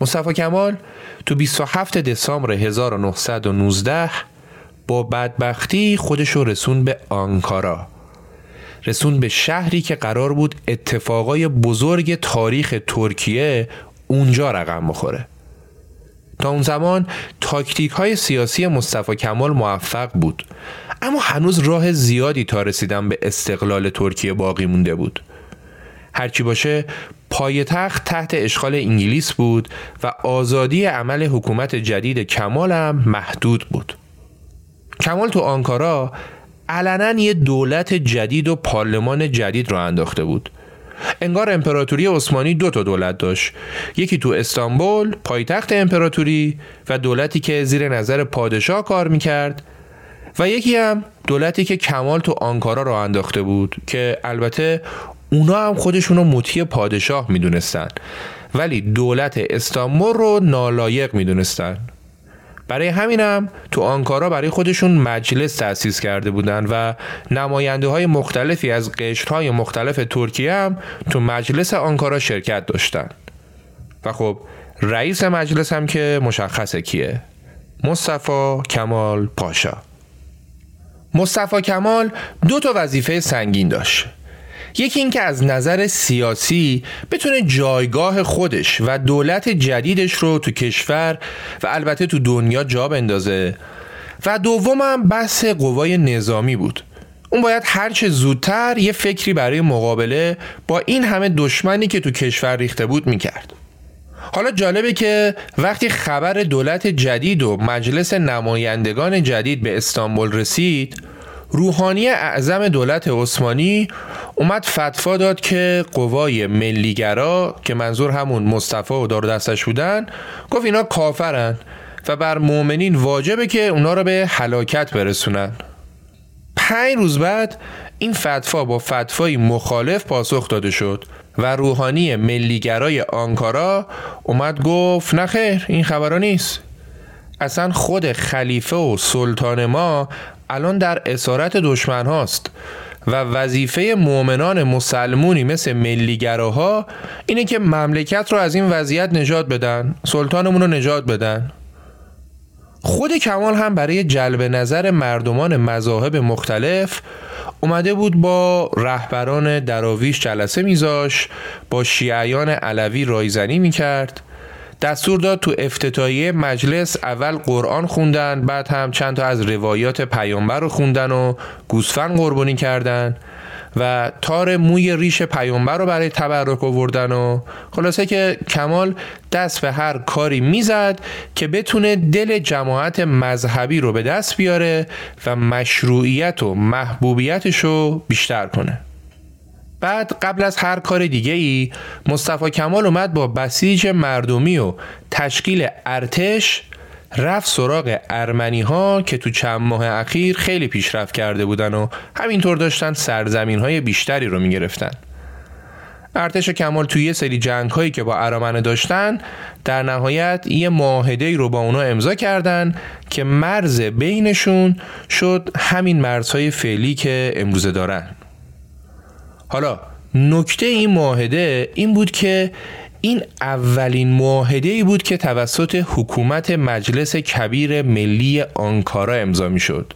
مصطفی کمال تو 27 دسامبر 1919 با بدبختی خودش رو رسون به آنکارا. رسون به شهری که قرار بود اتفاقای بزرگ تاریخ ترکیه اونجا رقم بخوره. تا اون زمان تاکتیک های سیاسی مصطفی کمال موفق بود. اما هنوز راه زیادی تا رسیدن به استقلال ترکیه باقی مونده بود. هرچی باشه پایتخت تحت اشغال انگلیس بود و آزادی عمل حکومت جدید کمال هم محدود بود. کمال تو آنکارا علنا یه دولت جدید و پارلمان جدید رو انداخته بود. انگار امپراتوری عثمانی دو تا دولت داشت. یکی تو استانبول پایتخت امپراتوری و دولتی که زیر نظر پادشاه کار می‌کرد و یکی هم دولتی که کمال تو آنکارا رو انداخته بود که البته اونا هم خودشون رو مطیع پادشاه می‌دونستن. ولی دولت استانبول رو نالایق می‌دونستن. برای همینم تو آنکارا برای خودشون مجلس تأسیس کرده بودن و نماینده های مختلفی از قشرهای مختلف ترکیه هم تو مجلس آنکارا شرکت داشتن. و خب رئیس مجلس هم که مشخصه کیه؟ مصطفی کمال پاشا. مصطفی کمال دو تا وظیفه سنگین داشت. یکی اینکه از نظر سیاسی بتونه جایگاه خودش و دولت جدیدش رو تو کشور و البته تو دنیا جا بندازه. و دومم بحث قوای نظامی بود. اون باید هرچه زودتر یه فکری برای مقابله با این همه دشمنی که تو کشور ریخته بود می‌کرد. حالا جالبه که وقتی خبر دولت جدید و مجلس نمایندگان جدید به استانبول رسید روحانی اعظم دولت عثمانی اومد فتوا داد که قوای ملیگرا که منظور همون مصطفی و دار دستش بودن گفت اینا کافرن و بر مؤمنین واجبه که اونا رو به هلاکت برسونن. پنج روز بعد این فتوا با فتوای مخالف پاسخ داده شد و روحانی ملیگرای آنکارا اومد گفت نخیر این خبرها نیست. اصلا خود خلیفه و سلطان ما الان در اسارت دشمن هاست و وظیفه مؤمنان مسلمونی مثل ملیگراها اینه که مملکت رو از این وضعیت نجات بدن سلطانمون رو نجات بدن. خود کمال هم برای جلب نظر مردمان مذاهب مختلف اومده بود با رهبران دراویش جلسه میذاش با شیعیان علوی رایزنی می‌کرد. دستور داد تو افتتاحیه مجلس اول قرآن خوندن بعد هم چند تا از روایات پیامبر رو خوندن و گوسفند قربانی کردن و تار موی ریش پیامبر رو برای تبرک آوردن و خلاصه که کمال دست به هر کاری می‌زد که بتونه دل جماعت مذهبی رو به دست بیاره و مشروعیت و محبوبیتش رو بیشتر کنه. بعد قبل از هر کار دیگه ای مصطفی کمال اومد با بسیج مردمی و تشکیل ارتش رفت سراغ ارمنی ها که تو چند ماه اخیر خیلی پیشرفت کرده بودن و همینطور داشتن سرزمین های بیشتری رو می‌گرفتن. ارتش کمال توی یه سری جنگ هایی که با ارامنه داشتن در نهایت یه معاهده رو با اونا امضا کردن که مرز بینشون شد همین مرزهای فعلی که امروزه دارن. حالا نکته این معاهده این بود که این اولین معاهده ای بود که توسط حکومت مجلس کبیر ملی آنکارا امضا می شد.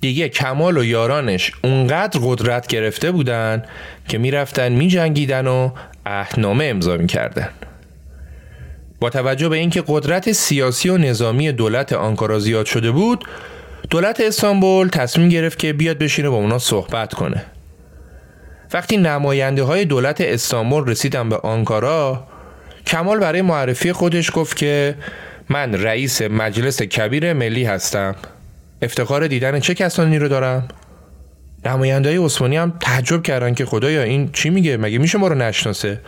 دیگه کمال و یارانش اونقدر قدرت گرفته بودن که می‌رفتن می جنگیدن و اهنامه امضا می کردن. با توجه به اینکه قدرت سیاسی و نظامی دولت آنکارا زیاد شده بود دولت استانبول تصمیم گرفت که بیاد بشینه با اونا صحبت کنه وقتی نماینده های دولت استانبول رسیدن به آنکارا کمال برای معرفی خودش گفت که من رئیس مجلس کبیر ملی هستم. افتخار دیدن چه کسانی رو دارم؟ نماینده عثمانی هم تعجب کردن که خدایا این چی میگه؟ مگه میشه ما رو نشناسه؟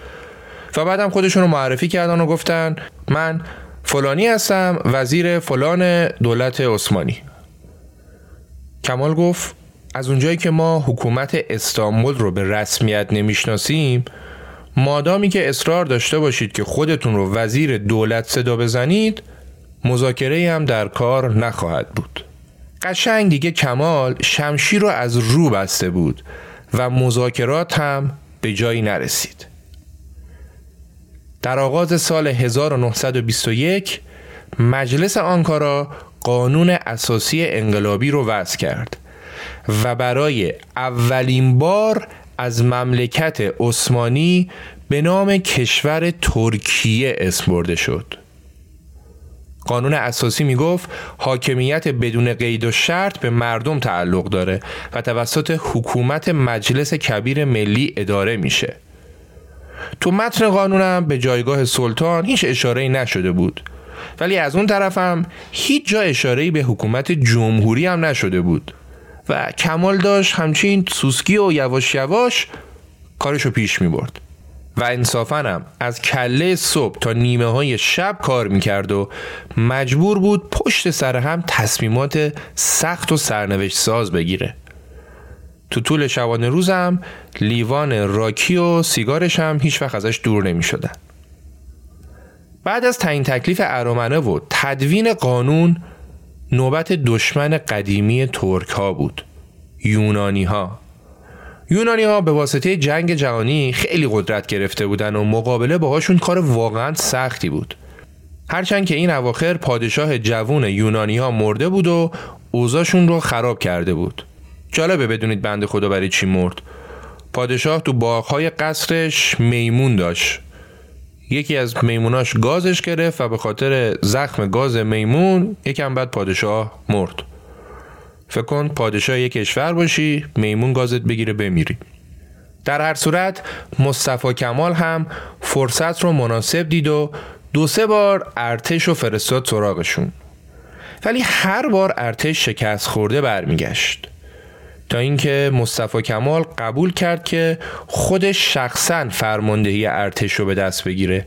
و بعدم خودشون رو معرفی کردن و گفتن من فلانی هستم وزیر فلان دولت عثمانی. کمال گفت از اونجایی که ما حکومت استانبول رو به رسمیت نمی‌شناسیم مادامی که اصرار داشته باشید که خودتون رو وزیر دولت صدا بزنید مذاکره هم در کار نخواهد بود. قشنگ دیگه کمال شمشیر رو از رو بسته بود و مذاکرات هم به جایی نرسید. در آغاز سال 1921 مجلس آنکارا قانون اساسی انقلابی رو وضع کرد. و برای اولین بار از مملکت عثمانی به نام کشور ترکیه اسم برده شد. قانون اساسی می گفت حاکمیت بدون قید و شرط به مردم تعلق داره و توسط حکومت مجلس کبیر ملی اداره میشه. تو متن قانونم به جایگاه سلطان هیچ اشاره نشده بود. ولی از اون طرفم هیچ جا اشاره به حکومت جمهوری هم نشده بود. و کمال داشت همچین سوسکی و یواش یواش کارشو پیش می برد و انصافا از کله صبح تا نیمه های شب کار می‌کرد و مجبور بود پشت سر هم تصمیمات سخت و سرنوشت ساز بگیره تو طول شبانه روزم لیوان راکی و سیگارش هم هیچ وقت ازش دور نمی شدن. بعد از تعیین تکلیف ارامنه و تدوین قانون نوبت دشمن قدیمی ترک ها بود. یونانی ها یونانی ها به واسطه جنگ جهانی خیلی قدرت گرفته بودن و مقابله باهاشون کار واقعا سختی بود. هرچند که این اواخر پادشاه جوون یونانی ها مرده بود و اوضاعشون رو خراب کرده بود. جالبه بدونید بند خدا برای چی مرد. پادشاه تو باغهای قصرش میمون داشت. یکی از میموناش گازش گرفت و به خاطر زخم گاز میمون یکم بعد پادشاه مرد. فکر کن پادشاه یک کشور باشی میمون گازت بگیره بمیری. در هر صورت مصطفی کمال هم فرصت رو مناسب دید و دو سه بار ارتش و فرستاد سراغشون. ولی هر بار ارتش شکست خورده برمیگشت. تا اینکه مصطفی کمال قبول کرد که خودش شخصا فرماندهی ارتش رو به دست بگیره.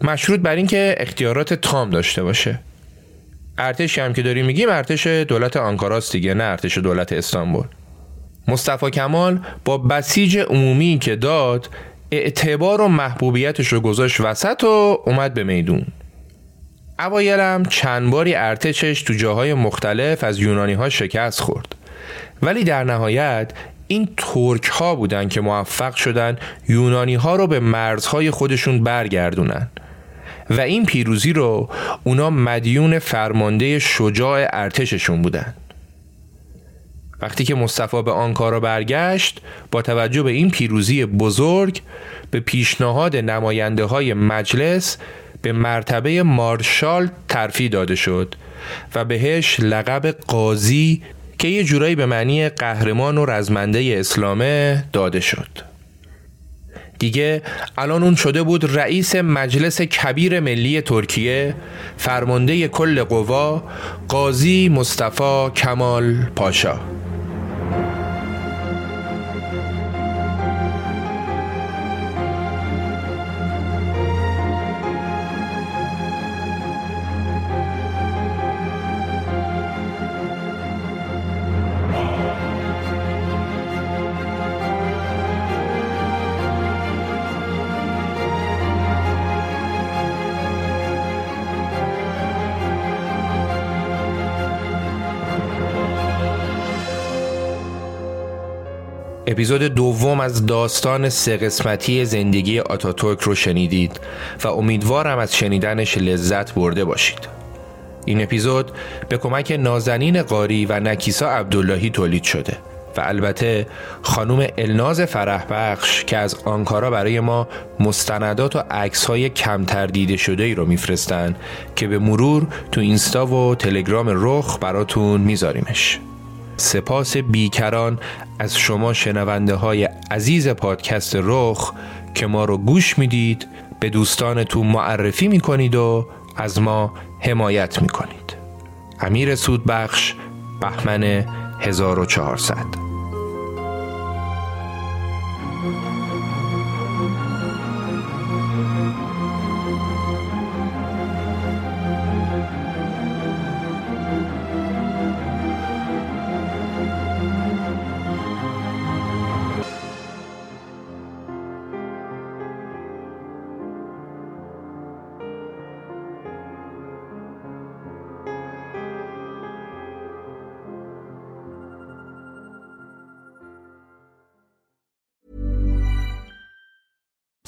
مشروط بر اینکه اختیارات تام داشته باشه. ارتشی هم که داریم میگیم ارتش دولت آنکاراست دیگه نه ارتش دولت استانبول. مصطفی کمال با بسیج عمومی که داد اعتبار و محبوبیتش رو گذاشت وسط و اومد به میدون. اوایلم چند باری ارتشش تو جاهای مختلف از یونانی ها شکست خورد. ولی در نهایت این ترک ها بودن که موفق شدن یونانی ها رو به مرزهای خودشون برگردونن. و این پیروزی رو اونا مدیون فرمانده شجاع ارتششون بودن. وقتی که مصطفی به آنکارا برگشت با توجه به این پیروزی بزرگ به پیشنهاد نماینده های مجلس به مرتبه مارشال ترفی داده شد و بهش لقب قاضی که یه جورایی به معنی قهرمان و رزمنده اسلامه داده شد. دیگه الان اون شده بود رئیس مجلس کبیر ملی ترکیه فرمانده کل قوا قاضی مصطفی کمال پاشا. اپیزود دوم از داستان سه قسمتی زندگی آتاتورک رو شنیدید و امیدوارم از شنیدنش لذت برده باشید. این اپیزود به کمک نازنین قاری و نکیسا عبداللهی تولید شده و البته خانوم الناز فرح بخش که از آنکارا برای ما مستندات و عکس های کمتر دیده شده ای رو میفرستن که به مرور تو اینستا و تلگرام رخ براتون میذاریمش. سپاس بیکران از شما شنونده های عزیز پادکست رخ که ما رو گوش می‌دید به دوستانتون معرفی می‌کنید و از ما حمایت می‌کنید. امیر سودبخش بهمن 1400